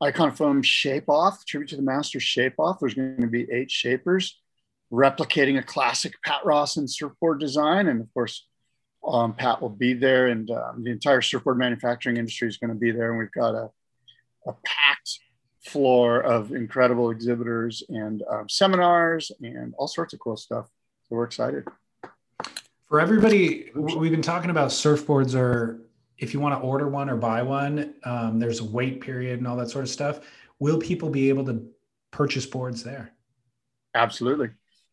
icon of foam shape off tribute to the master shape off. There's going to be eight shapers replicating a classic Pat Rawson surfboard design, and of course um, Pat will be there, and um, the entire surfboard manufacturing industry is going to be there. And we've got a, a packed floor of incredible exhibitors and um, seminars and all sorts of cool stuff. So we're excited. For everybody, we've been talking about surfboards, or if you want to order one or buy one, um, there's a wait period and all that sort of stuff. Will people be able to purchase boards there? Absolutely.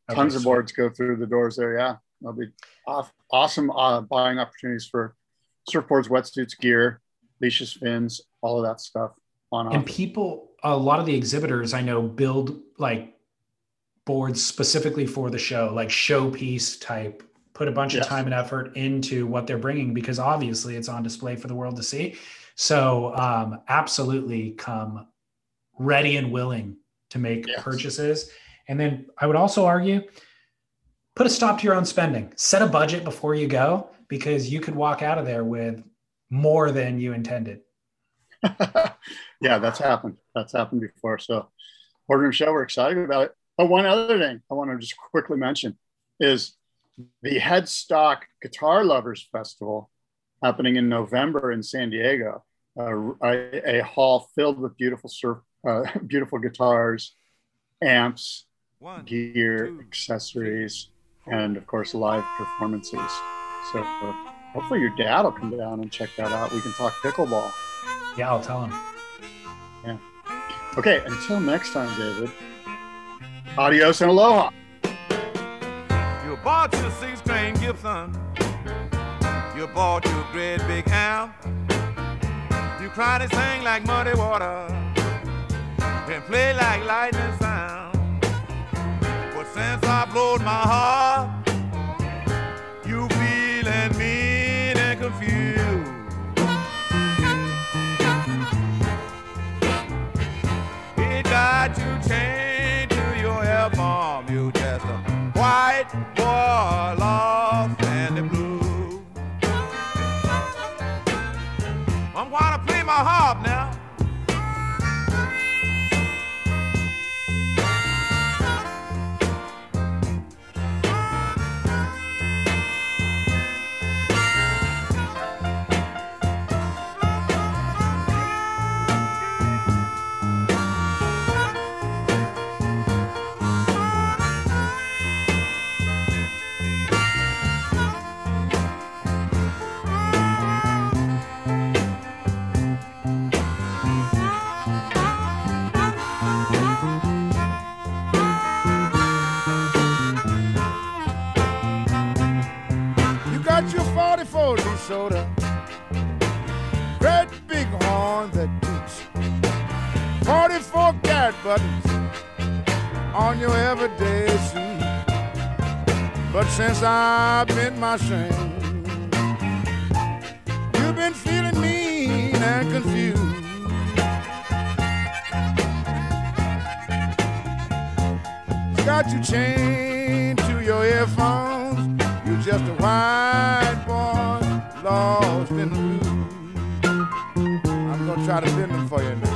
Tons of boards go through the doors there. Yeah. There'll be awesome uh, buying opportunities for surfboards, wetsuits, gear, leashes, fins, all of that stuff. On and people, a lot of the exhibitors I know build like boards specifically for the show, like showpiece type. Put a bunch yes. of time and effort into what they're bringing because obviously it's on display for the world to see. So um, absolutely come ready and willing to make yes. purchases. And then I would also argue put a stop to your own spending. Set a budget before you go because you could walk out of there with more than you intended. yeah, that's happened. That's happened before. So, boardroom show, we're excited about it. But one other thing I want to just quickly mention is the Headstock Guitar Lovers Festival happening in November in San Diego. Uh, a, a, hall filled with beautiful surf, uh, beautiful guitars, amps, One, gear, two, accessories, three, and of course live performances. So uh, hopefully your dad will come down and check that out. We can talk pickleball. Yeah, I'll tell him. Yeah. Okay. Until next time, David. Adios and aloha. You bought your six-string Gibson. You bought your great big amp. You cry and sing like muddy water and play like lightning sound. Since I blowed my heart, you feeling mean and confused. It got you chained to your album. You just a white boy lost soda. Great big horn that beats. 44 carat buttons on your everyday suit. But since I've been my shame, you've been feeling mean and confused. Got you chained to your earphones. You're just a boy lost in the blue. I'm gonna try to bend them for you now.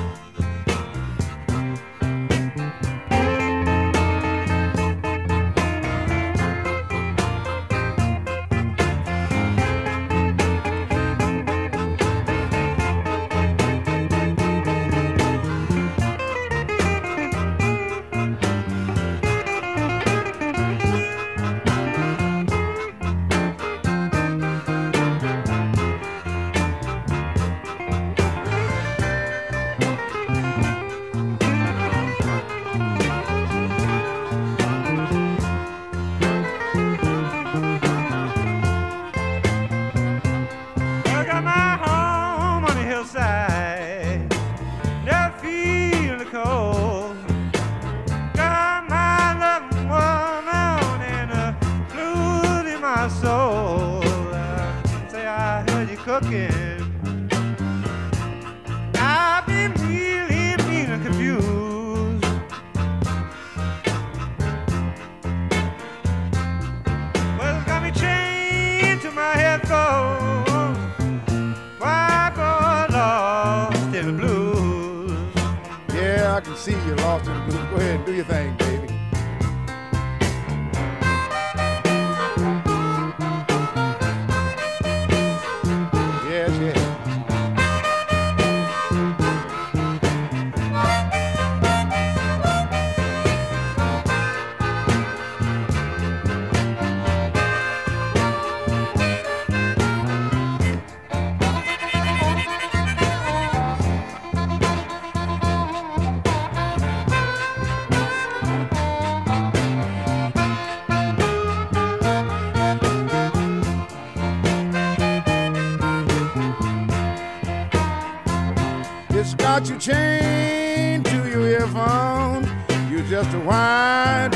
Chained to your earphone. You're just a white